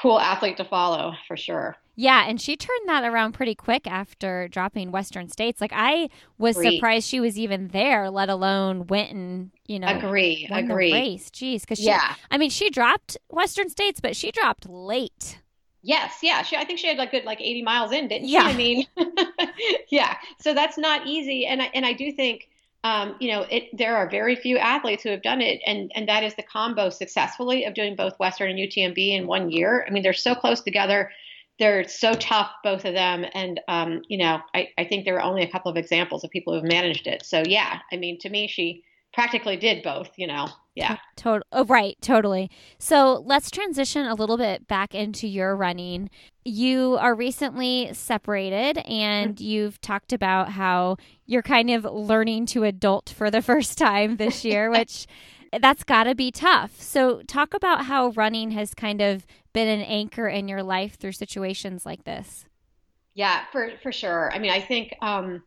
cool athlete to follow for sure. Yeah, and she turned that around pretty quick after dropping Western States. Like I was agree. surprised she was even there, let alone went and you know agree, won agree. the race. Jeez, because yeah, I mean, she dropped Western States, but she dropped late. Yes, yeah. She, I think she had like good like 80 miles in, didn't yeah. she? I mean, yeah. So that's not easy, and I, and I do think, um, you know, it there are very few athletes who have done it, and and that is the combo successfully of doing both Western and UTMB in one year. I mean, they're so close together. They're so tough, both of them, and um, you know, I, I think there are only a couple of examples of people who've managed it. So yeah, I mean, to me, she practically did both, you know. Yeah. Total. Oh, right. Totally. So let's transition a little bit back into your running. You are recently separated and mm-hmm. you've talked about how you're kind of learning to adult for the first time this year, which that's got to be tough. So talk about how running has kind of been an anchor in your life through situations like this. Yeah, for for sure. I mean, I think um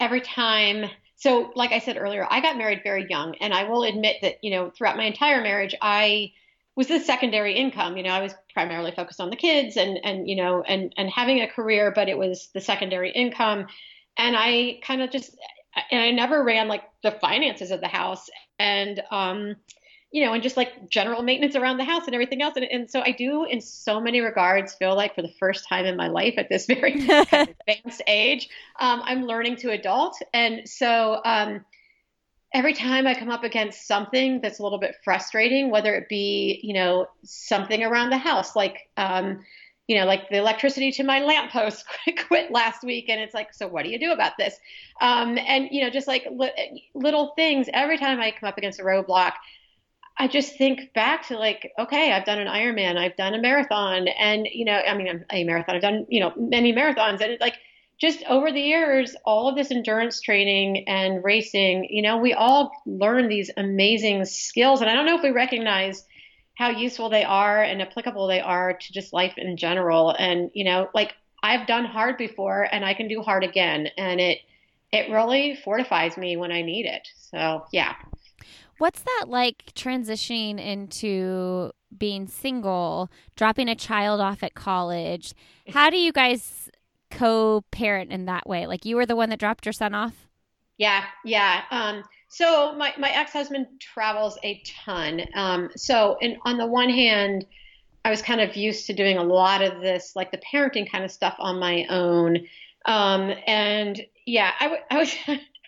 every time so like i said earlier i got married very young and i will admit that you know throughout my entire marriage i was the secondary income. You know i was primarily focused on the kids and and you know and and having a career but it was the secondary income. And i kind of just and i never ran like the finances of the house. And um you know, and just like general maintenance around the house and everything else. And, and so I do, in so many regards, feel like for the first time in my life at this very advanced age, um, I'm learning to adult. And so um, every time I come up against something that's a little bit frustrating, whether it be, you know, something around the house, like, um, you know, like the electricity to my lamppost quit last week. And it's like, so what do you do about this? Um, and, you know, just like li- little things, every time I come up against a roadblock, I just think back to like, okay, I've done an Ironman, I've done a marathon, and you know, I mean, I'm a marathon, I've done you know many marathons, and like just over the years, all of this endurance training and racing, you know, we all learn these amazing skills, and I don't know if we recognize how useful they are and applicable they are to just life in general. And you know, like I've done hard before, and I can do hard again, and it it really fortifies me when I need it. So yeah. What's that like transitioning into being single, dropping a child off at college? How do you guys co parent in that way? Like you were the one that dropped your son off? Yeah, yeah. Um, so my, my ex husband travels a ton. Um, so in, on the one hand, I was kind of used to doing a lot of this, like the parenting kind of stuff on my own. Um, and yeah, I, w- I was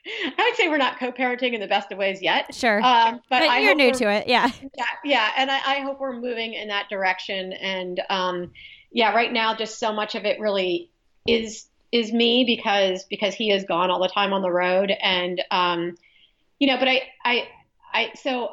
I would say we're not co-parenting in the best of ways yet. Sure, um, but, but you're new to it, yeah. Yeah, yeah, and I, I, hope we're moving in that direction. And um, yeah, right now, just so much of it really is is me because because he is gone all the time on the road, and um, you know, but I I I so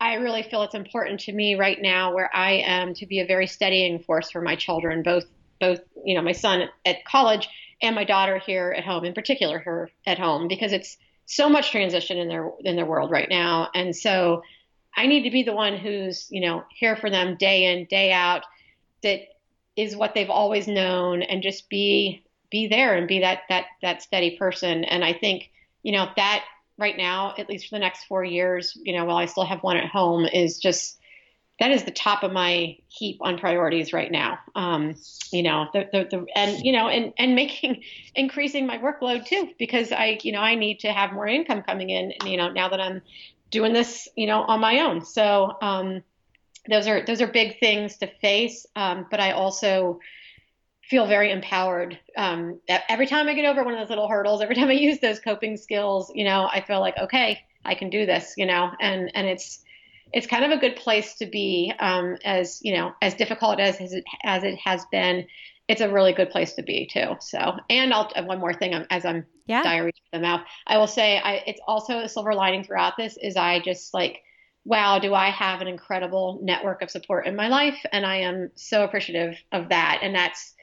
I really feel it's important to me right now where I am to be a very steadying force for my children, both both you know my son at college and my daughter here at home, in particular her at home, because it's so much transition in their in their world right now, and so I need to be the one who's you know here for them day in day out, that is what they've always known, and just be be there and be that that that steady person. And I think you know that right now, at least for the next four years, you know, while I still have one at home, is just that is the top of my heap on priorities right now. Um, you know, the, the, the, and you know, and and making increasing my workload too, because I, you know, I need to have more income coming in. You know, now that I'm doing this, you know, on my own. So um, those are those are big things to face. Um, but I also feel very empowered. Um, every time I get over one of those little hurdles, every time I use those coping skills, you know, I feel like okay, I can do this. You know, and and it's it's kind of a good place to be. Um, as you know, as difficult as as it, as it has been, it's a really good place to be too. So, and I'll one more thing as I'm yeah. diary to the mouth. I will say, I, it's also a silver lining throughout this is I just like, wow, do I have an incredible network of support in my life, and I am so appreciative of that. And that's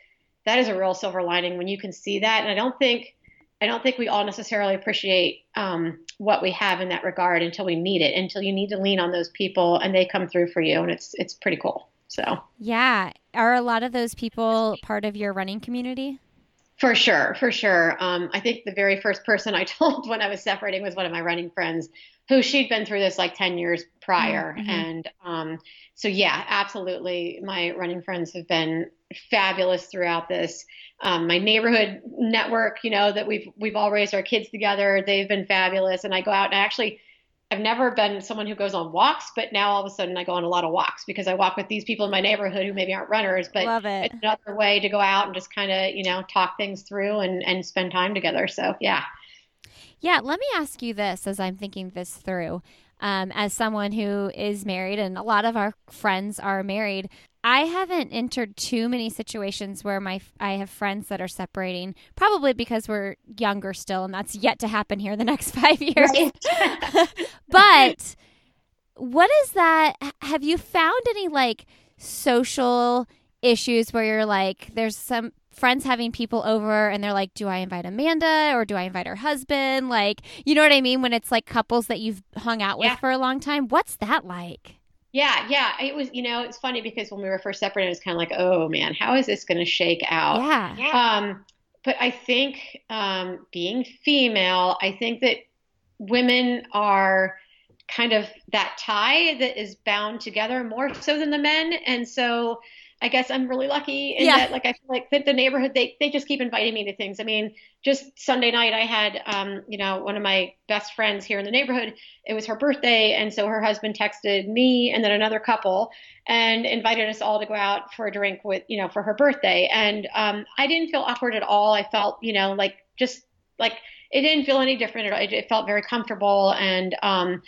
that is a real silver lining when you can see that. And I don't think I don't think we all necessarily appreciate um, what we have in that regard until we need it, until you need to lean on those people and they come through for you, and it's it's pretty cool. So yeah, are a lot of those people part of your running community? For sure, for sure. Um, I think the very first person I told when I was separating was one of my running friends, who she'd been through this like ten years prior, mm-hmm. and um, so yeah, absolutely. My running friends have been fabulous throughout this. Um, my neighborhood network, you know, that we've we've all raised our kids together. They've been fabulous, and I go out and I actually. I've never been someone who goes on walks, but now all of a sudden I go on a lot of walks because I walk with these people in my neighborhood who maybe aren't runners, but Love it. it's another way to go out and just kind of, you know, talk things through and, and spend time together. So, yeah. Yeah. Let me ask you this as I'm thinking this through. Um, as someone who is married and a lot of our friends are married, I haven't entered too many situations where my I have friends that are separating, probably because we're younger still, and that's yet to happen here the next five years. Right. but what is that? Have you found any like social issues where you're like, there's some friends having people over and they're like, do I invite Amanda or do I invite her husband? Like, you know what I mean? When it's like couples that you've hung out with yeah. for a long time, what's that like? Yeah, yeah. It was, you know, it's funny because when we were first separated, it was kind of like, oh man, how is this going to shake out? Yeah. Um, but I think um, being female, I think that women are kind of that tie that is bound together more so than the men. And so I guess I'm really lucky in yeah. that, like, I feel like that the neighborhood, they, they just keep inviting me to things. I mean, just Sunday night, I had, um, you know, one of my best friends here in the neighborhood, it was her birthday. And so her husband texted me and then another couple and invited us all to go out for a drink with, you know, for her birthday. And um, I didn't feel awkward at all. I felt, you know, like just like it didn't feel any different at all. It, it felt very comfortable. And, um,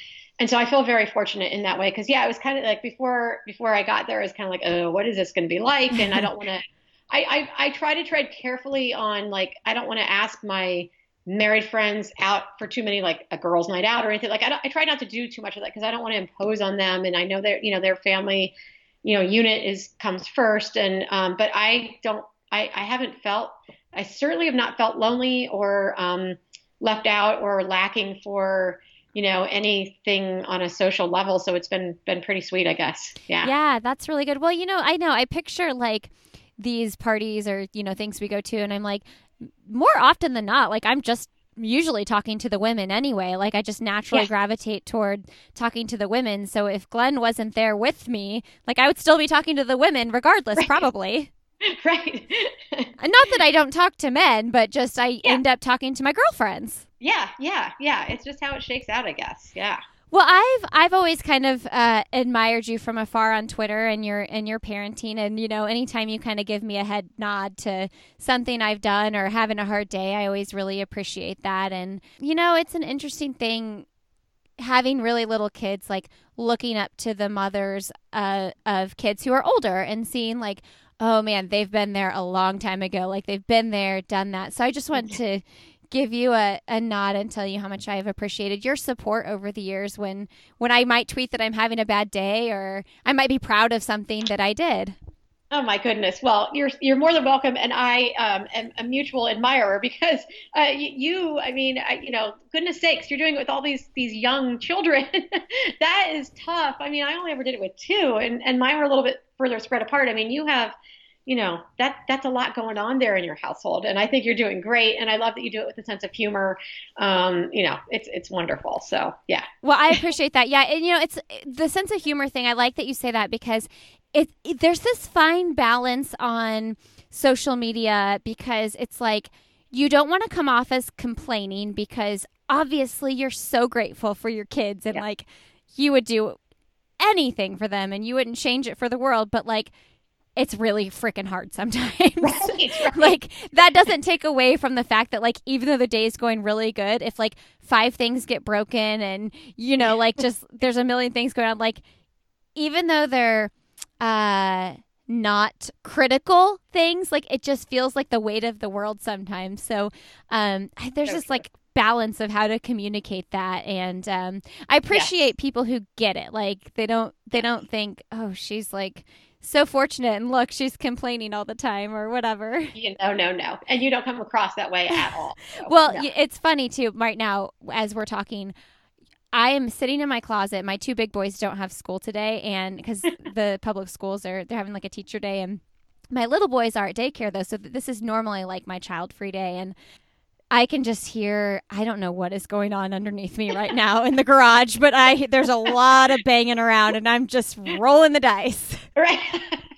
and so I feel very fortunate in that way because yeah, it was kind of like before before I got there, it was kind of like, oh, what is this going to be like? And I don't want to. I, I I try to tread carefully on like I don't want to ask my married friends out for too many like a girls' night out or anything. Like I don't, I try not to do too much of that because I don't want to impose on them, and I know their you know their family, you know, unit is comes first, and um, but I don't. I I haven't felt. I certainly have not felt lonely or um, left out or lacking for you know anything on a social level. So it's been been pretty sweet i guess. Yeah. Yeah that's really good. Well you know i know i picture like these parties or you know things we go to and i'm like more often than not like i'm just usually talking to the women anyway. Like i just naturally yeah. gravitate toward talking to the women. So if glenn wasn't there with me like i would still be talking to the women regardless right. probably right not that i don't talk to men but just i yeah. end up talking to my girlfriends yeah, yeah, yeah. It's just how it shakes out, I guess. Yeah. Well, I've I've always kind of uh, admired you from afar on Twitter and your and your parenting, and you know, anytime you kind of give me a head nod to something I've done or having a hard day, I always really appreciate that. And you know, it's an interesting thing having really little kids, like looking up to the mothers uh, of kids who are older and seeing like, oh man, they've been there a long time ago, like they've been there, done that. So I just want to give you a, a nod and tell you how much I have appreciated your support over the years when when I might tweet that I'm having a bad day or I might be proud of something that I did. Oh my goodness! Well, you're you're more than welcome, and I um, am a mutual admirer because uh, you, I mean, I, you know, goodness sakes, you're doing it with all these these young children. that is tough. I mean, I only ever did it with two, and and mine were a little bit further spread apart. I mean, you have you know that that's a lot going on there in your household and i think you're doing great and i love that you do it with a sense of humor. Um, you know it's it's wonderful. So yeah. Well i appreciate that. Yeah and you know it's the sense of humor thing i like that you say that because it, it there's this fine balance on social media because it's like you don't want to come off as complaining because obviously you're so grateful for your kids and yeah. like you would do anything for them and you wouldn't change it for the world but like it's really freaking hard sometimes. Right, right. like that doesn't take away from the fact that like even though the day is going really good, if like five things get broken and you know like just there's a million things going on, like even though they're uh not critical things, like it just feels like the weight of the world sometimes. So um there's so this true. like balance of how to communicate that and um I appreciate people who get it. Like they don't they don't think, "Oh, she's like so fortunate and look she's complaining all the time or whatever you know no no and you don't come across that way at all so, well no. it's funny too right now as we're talking I am sitting in my closet. My two big boys don't have school today, and because the public schools are they're having like a teacher day, and my little boys are at daycare though, so this is normally like my child free day, and I can just hear I don't know what is going on underneath me right now in the garage, but I there's a lot of banging around and I'm just rolling the dice. Right.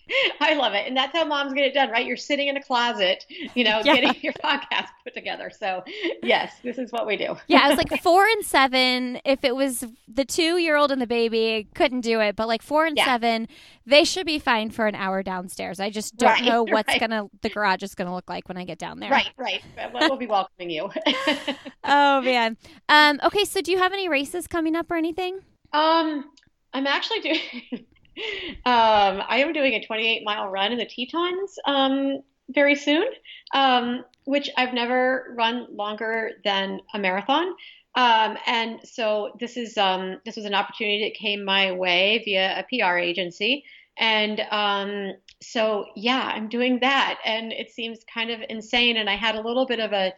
I love it. And that's how moms get it done, right? You're sitting in a closet, you know, yeah. getting your podcast put together. So, yes, this is what we do. yeah, it was like four and seven. If it was the two year old and the baby, couldn't do it. But like four and yeah. seven, they should be fine for an hour downstairs. I just don't right, know what's right. gonna the garage is gonna look like when I get down there. Right, right. We'll be welcoming you. oh man. Um. Okay. So, do you have any races coming up or anything? Um. I'm actually doing. Um, I am doing a 28 mile run in the Tetons um, very soon, um, which I've never run longer than a marathon. Um, and so this is um, this was an opportunity that came my way via a PR agency, and um, so yeah, I'm doing that, and it seems kind of insane. And I had a little bit of a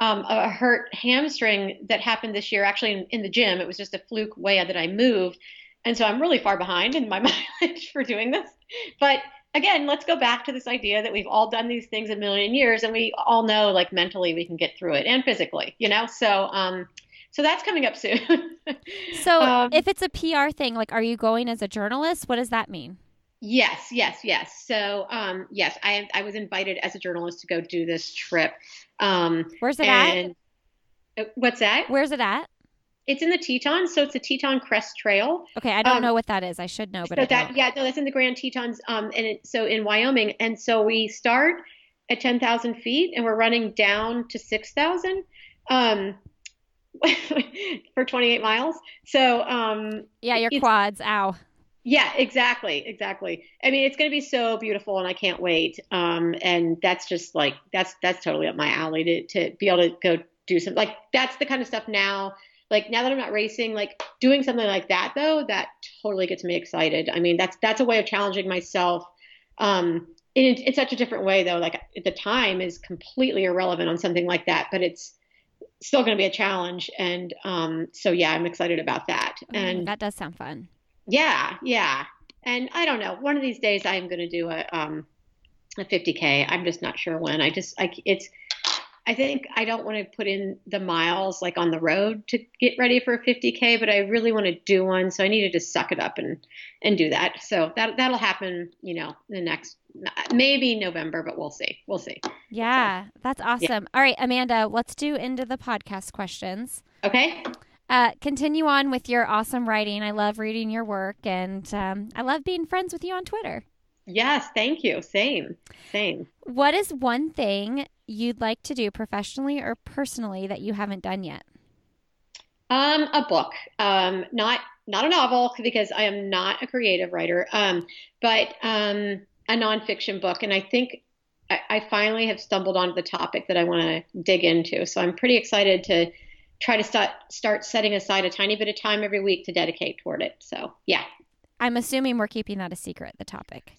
um, a hurt hamstring that happened this year, actually in, in the gym. It was just a fluke way that I moved, and so I'm really far behind in my mileage for doing this. But again, let's go back to this idea that we've all done these things a million years, and we all know, like mentally, we can get through it, and physically, you know. So um, so that's coming up soon. so um, if it's a PR thing, like, are you going as a journalist? What does that mean? Yes, yes, yes. So, um, yes, I I was invited as a journalist to go do this trip. Um, Where's it at? Uh, what's that? Where's it at? It's in the Tetons, so it's a Teton Crest Trail. Okay, I don't um, know what that is. I should know, but so that yeah, no, that's in the Grand Tetons, um, and it, so in Wyoming, and so we start at ten thousand feet, and we're running down to six thousand. Um, for 28 miles. So, um, yeah, your quads, ow. Yeah, exactly, exactly. I mean, it's going to be so beautiful, and I can't wait. Um, and that's just like that's that's totally up my alley to to be able to go do some, like that's the kind of stuff now. Like now that I'm not racing, like doing something like that though, that totally gets me excited. I mean, that's that's a way of challenging myself. Um, in, in such a different way though. Like the time is completely irrelevant on something like that, but it's still going to be a challenge. And um, so, yeah, I'm excited about that. Oh, and that does sound fun. Yeah, yeah. And I don't know. One of these days, I am going to do a um, a 50k. I'm just not sure when. I just like it's I think I don't want to put in the miles like on the road to get ready for a 50k, but I really want to do one. So I needed to suck it up and and do that. So that that'll happen, you know, the next maybe November, but we'll see. We'll see. Yeah, so, that's awesome. Yeah. All right, Amanda, let's do into the podcast questions. Okay. Uh, continue on with your awesome writing. I love reading your work, and um, I love being friends with you on Twitter. Yes, thank you. Same, same. What is one thing you'd like to do professionally or personally that you haven't done yet? Um, a book. Um, not not a novel because I am not a creative writer. Um, but um, a nonfiction book, and I think I, I finally have stumbled onto the topic that I want to dig into. So I'm pretty excited to try to start start setting aside a tiny bit of time every week to dedicate toward it. So yeah. I'm assuming we're keeping that a secret, the topic.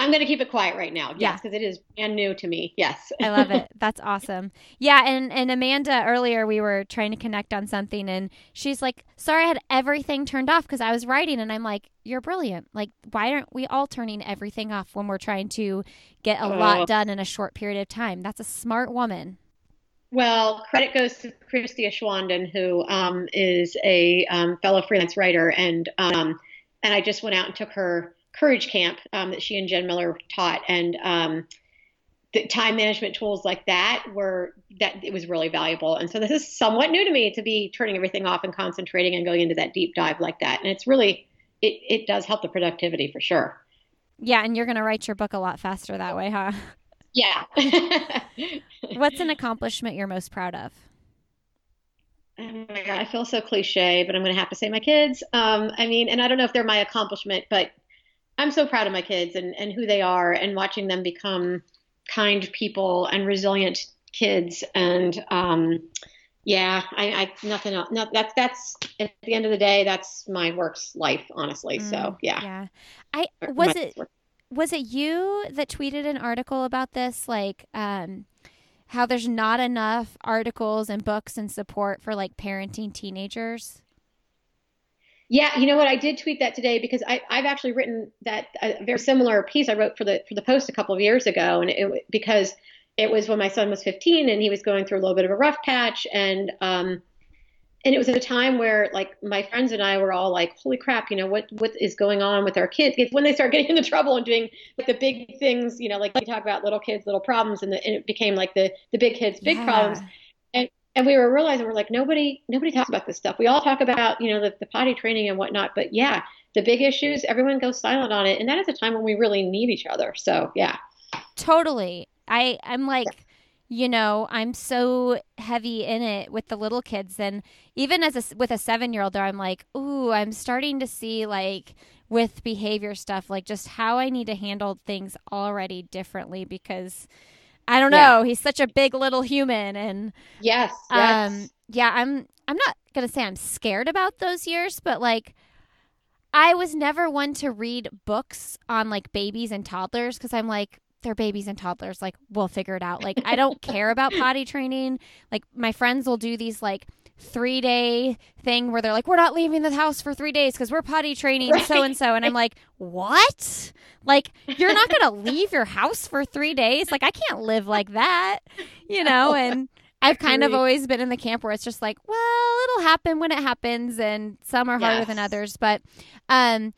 I'm going to keep it quiet right now. Yes, because yeah. it is brand new to me. Yes. I love it. That's awesome. Yeah, and and Amanda earlier we were trying to connect on something and she's like, "Sorry, I had everything turned off because I was writing." And I'm like, "You're brilliant. Like, why aren't we all turning everything off when we're trying to get a uh, lot done in a short period of time?" That's a smart woman. Well, credit goes to Christie Aschwanden, who um, is a um, fellow freelance writer, and um, and I just went out and took her courage camp um, that she and Jen Miller taught, and um, the time management tools like that were that it was really valuable. And so this is somewhat new to me to be turning everything off and concentrating and going into that deep dive like that. And it's really it it does help the productivity for sure. Yeah, and you're going to write your book a lot faster that way, huh? Yeah. What's an accomplishment you're most proud of? Oh my God, I feel so cliche, but I'm going to have to say my kids. Um, I mean, and I don't know if they're my accomplishment, but I'm so proud of my kids and, and who they are and watching them become kind people and resilient kids. And um, yeah, I, I nothing else. No, that's that's at the end of the day, that's my work's life, honestly. Mm, so yeah. Yeah. I was it was it you that tweeted an article about this, like um, how there's not enough articles and books and support for like parenting teenagers? Yeah, you know what? I did tweet that today because I, have actually written that a very similar piece I wrote for the for the Post a couple of years ago, and it because it was when my son was 15 and he was going through a little bit of a rough patch, and um, and it was at a time where like my friends and I were all like, holy crap, you know what what is going on with our kids? It's when they start getting into trouble and doing like the big things, you know, like we talk about little kids, little problems, and, the, and it became like the the big kids, big yeah. problems and we were realizing we're like nobody nobody talks about this stuff. We all talk about you know the, the potty training and whatnot but yeah the big issues everyone goes silent on it. And that is a time when we really need each other. So yeah. Totally. I i'm like you know i'm so heavy in it with the little kids. And even as a with a seven year old though, i'm like ooh i'm starting to see like with behavior stuff, like just how I need to handle things already differently because I don't know, yeah. he's such a big little human and Yes. yes. Um yeah, I'm I'm not going to say I'm scared about those years, but like I was never one to read books on like babies and toddlers because I'm like they're babies and toddlers like we'll figure it out. Like I don't care about potty training. Like my friends will do these like three day thing where they're like, we're not leaving the house for three days because we're potty training so and so. And I'm like, what? Like, you're not going to leave your house for three days? Like, I can't live like that, you know? And I've kind of always been in the camp where it's just like, well, it'll happen when it happens. And some are harder yes. than others. But um,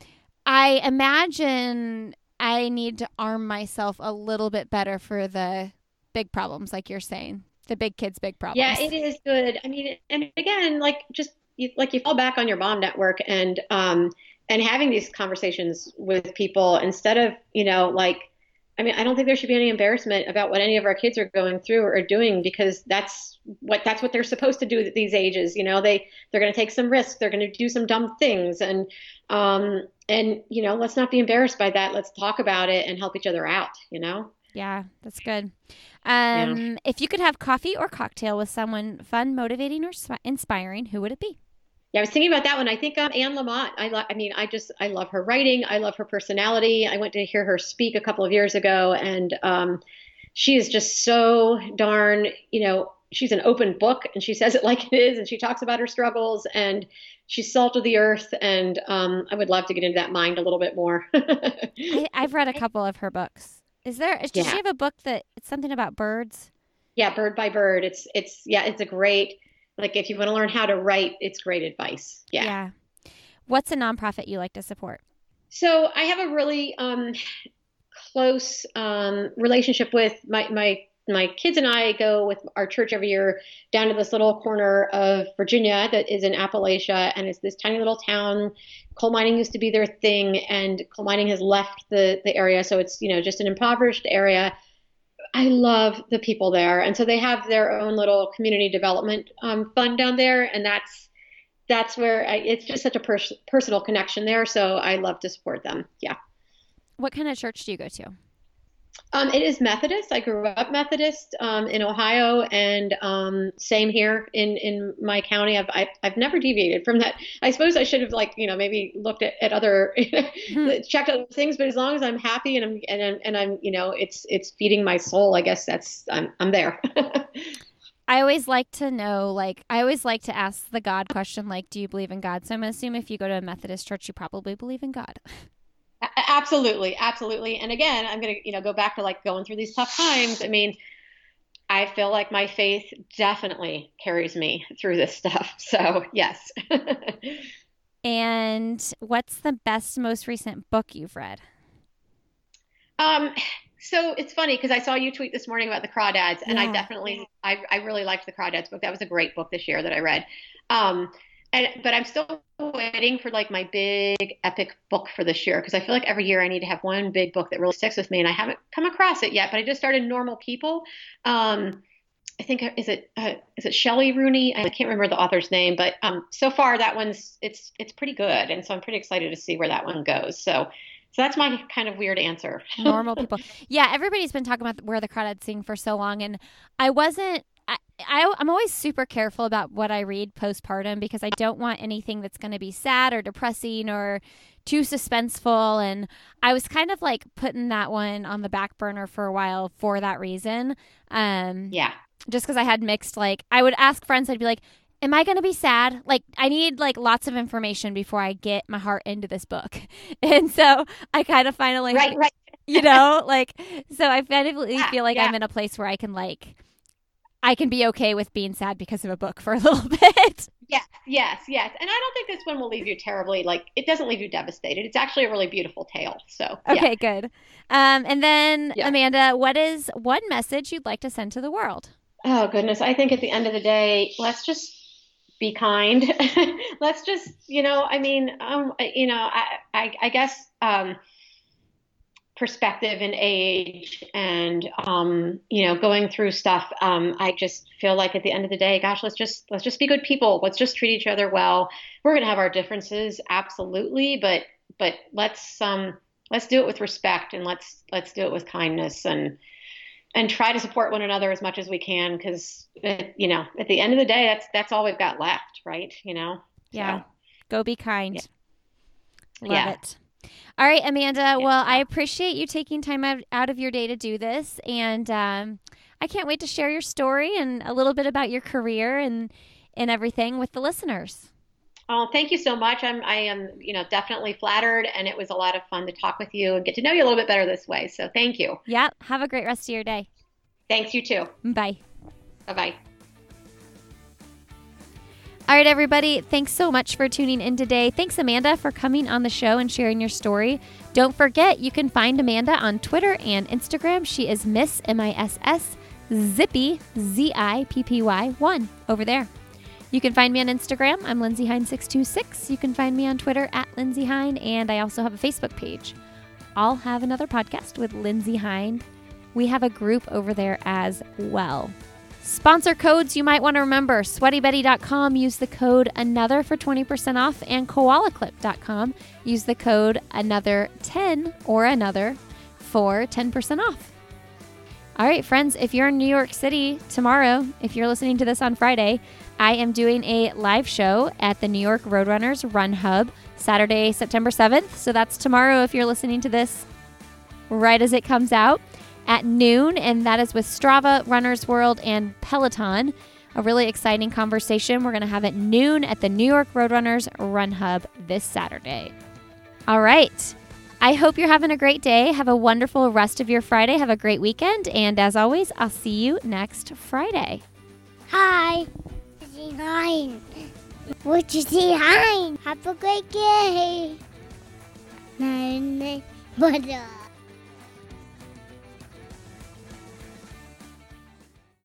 I imagine I need to arm myself a little bit better for the big problems, like you're saying the big kids big problems. Yeah it is good. I mean and again like just you, like you fall back on your mom network and um and having these conversations with people instead of you know like i mean i don't think there should be any embarrassment about what any of our kids are going through or doing because that's what that's what they're supposed to do at these ages. You know they they're going to take some risks. They're going to do some dumb things. And um and you know let's not be embarrassed by that let's talk about it and help each other out you know yeah that's good um, yeah. If you could have coffee or cocktail with someone fun, motivating, or inspiring, who would it be? Yeah, I was thinking about that one. I think um, Anne Lamott. I, lo- I mean, I just I love her writing. I love her personality. I went to hear her speak a couple of years ago, and um, she is just so darn. You know, she's an open book, and she says it like it is, and she talks about her struggles, and she's salt of the earth. And um, I would love to get into that mind a little bit more. I, I've read a couple of her books. Is there? Does yeah. she have a book that it's something about birds? Yeah, bird by bird. It's it's yeah, it's a great like if you want to learn how to write, it's great advice. Yeah. Yeah. What's a nonprofit you like to support? So I have a really um, close um, relationship with my my my kids and I go with our church every year down to this little corner of Virginia that is in Appalachia, and it's this tiny little town. Coal mining used to be their thing, and coal mining has left the the area, so it's you know just an impoverished area. I love the people there, and so they have their own little community development um, fund down there, and that's that's where I, it's just such a pers- personal connection there. So I love to support them. Yeah. What kind of church do you go to? Um, it is Methodist. I grew up Methodist um, in Ohio, and um, same here in, in my county. I've, I've, I've never deviated from that. I suppose I should have like you know maybe looked at, at other hmm. checked other things, but as long as I'm happy and I'm and I'm, and I'm you know it's it's feeding my soul. I guess that's I'm I'm there. I always like to know, like, I always like to ask the God question, like, do you believe in God? So I'm going to assume if you go to a Methodist church, you probably believe in God. Absolutely, absolutely. And again, I'm going to, you know, go back to like going through these tough times. I mean, I feel like my faith definitely carries me through this stuff. So, yes. and what's the best most recent book you've read? Um so it's funny because I saw you tweet this morning about the crawdads, and yeah. I definitely, I, I really liked the crawdads book. That was a great book this year that I read. Um, and but I'm still waiting for like my big epic book for this year because I feel like every year I need to have one big book that really sticks with me, and I haven't come across it yet. But I just started Normal People. Um, I think is it uh, is it Shelley Rooney? I can't remember the author's name, but um, so far that one's it's it's pretty good, and so I'm pretty excited to see where that one goes. So. So that's my kind of weird answer. Normal people. Yeah, everybody's been talking about where the crawdads sing for so long, and I wasn't I, I am always super careful about what I read postpartum because I don't want anything that's going to be sad or depressing or too suspenseful. And I was kind of like putting that one on the back burner for a while for that reason. Um, yeah. Just because I had mixed, like, I would ask friends, I'd be like, am I going to be sad? Like, I need like lots of information before I get my heart into this book. And so I kind of finally, right, right. you know, like, so I finally yeah, feel like yeah. I'm in a place where I can like I can be okay with being sad because of a book for a little bit. Yes, yes, yes. And I don't think this one will leave you terribly like it doesn't leave you devastated. It's actually a really beautiful tale. So Okay, yeah. good. Um, and then yeah. Amanda, what is one message you'd like to send to the world? Oh goodness. I think at the end of the day, let's just be kind. let's just, you know, I mean, um, you know, I, I, I guess, um, perspective and age and um, you know going through stuff um, i just feel like at the end of the day gosh let's just let's just be good people. Let's just treat each other well. We're going to have our differences absolutely but but let's um, let's do it with respect and let's let's do it with kindness and and try to support one another as much as we can because you know at the end of the day that's that's all we've got left right? You know? Yeah. So, go be kind. yeah. love yeah. it all right amanda well i appreciate you taking time out, out of your day to do this and um, i can't wait to share your story and a little bit about your career and and everything with the listeners Oh, thank you so much. I'm I am, you know, definitely flattered and it was a lot of fun to talk with you and get to know you a little bit better this way. So thank you. Yeah. Have a great rest of your day. Thanks you too. Bye. Bye-bye. All right, everybody. Thanks so much for tuning in today. Thanks, Amanda, for coming on the show and sharing your story. Don't forget, you can find Amanda on Twitter and Instagram. She is Miss M I S S Zippy Z I P P Y 1 over there. You can find me on Instagram. I'm Lindsey Hein626. You can find me on Twitter at Lindsey Hein, and I also have a Facebook page. I'll have another podcast with Lindsey Hein. We have a group over there as well. Sponsor codes you might want to remember sweatybetty.com, use the code another for 20% off, and koalaclip.com, use the code another 10 or another for 10% off. All right, friends, if you're in New York City tomorrow, if you're listening to this on Friday, I am doing a live show at the New York Roadrunners Run Hub Saturday, September 7th. So that's tomorrow if you're listening to this right as it comes out at noon. And that is with Strava, Runner's World, and Peloton. A really exciting conversation we're going to have at noon at the New York Roadrunners Run Hub this Saturday. All right. I hope you're having a great day. Have a wonderful rest of your Friday. Have a great weekend. And as always, I'll see you next Friday. Hi hi? Would you say hi? Have a great day. Nine,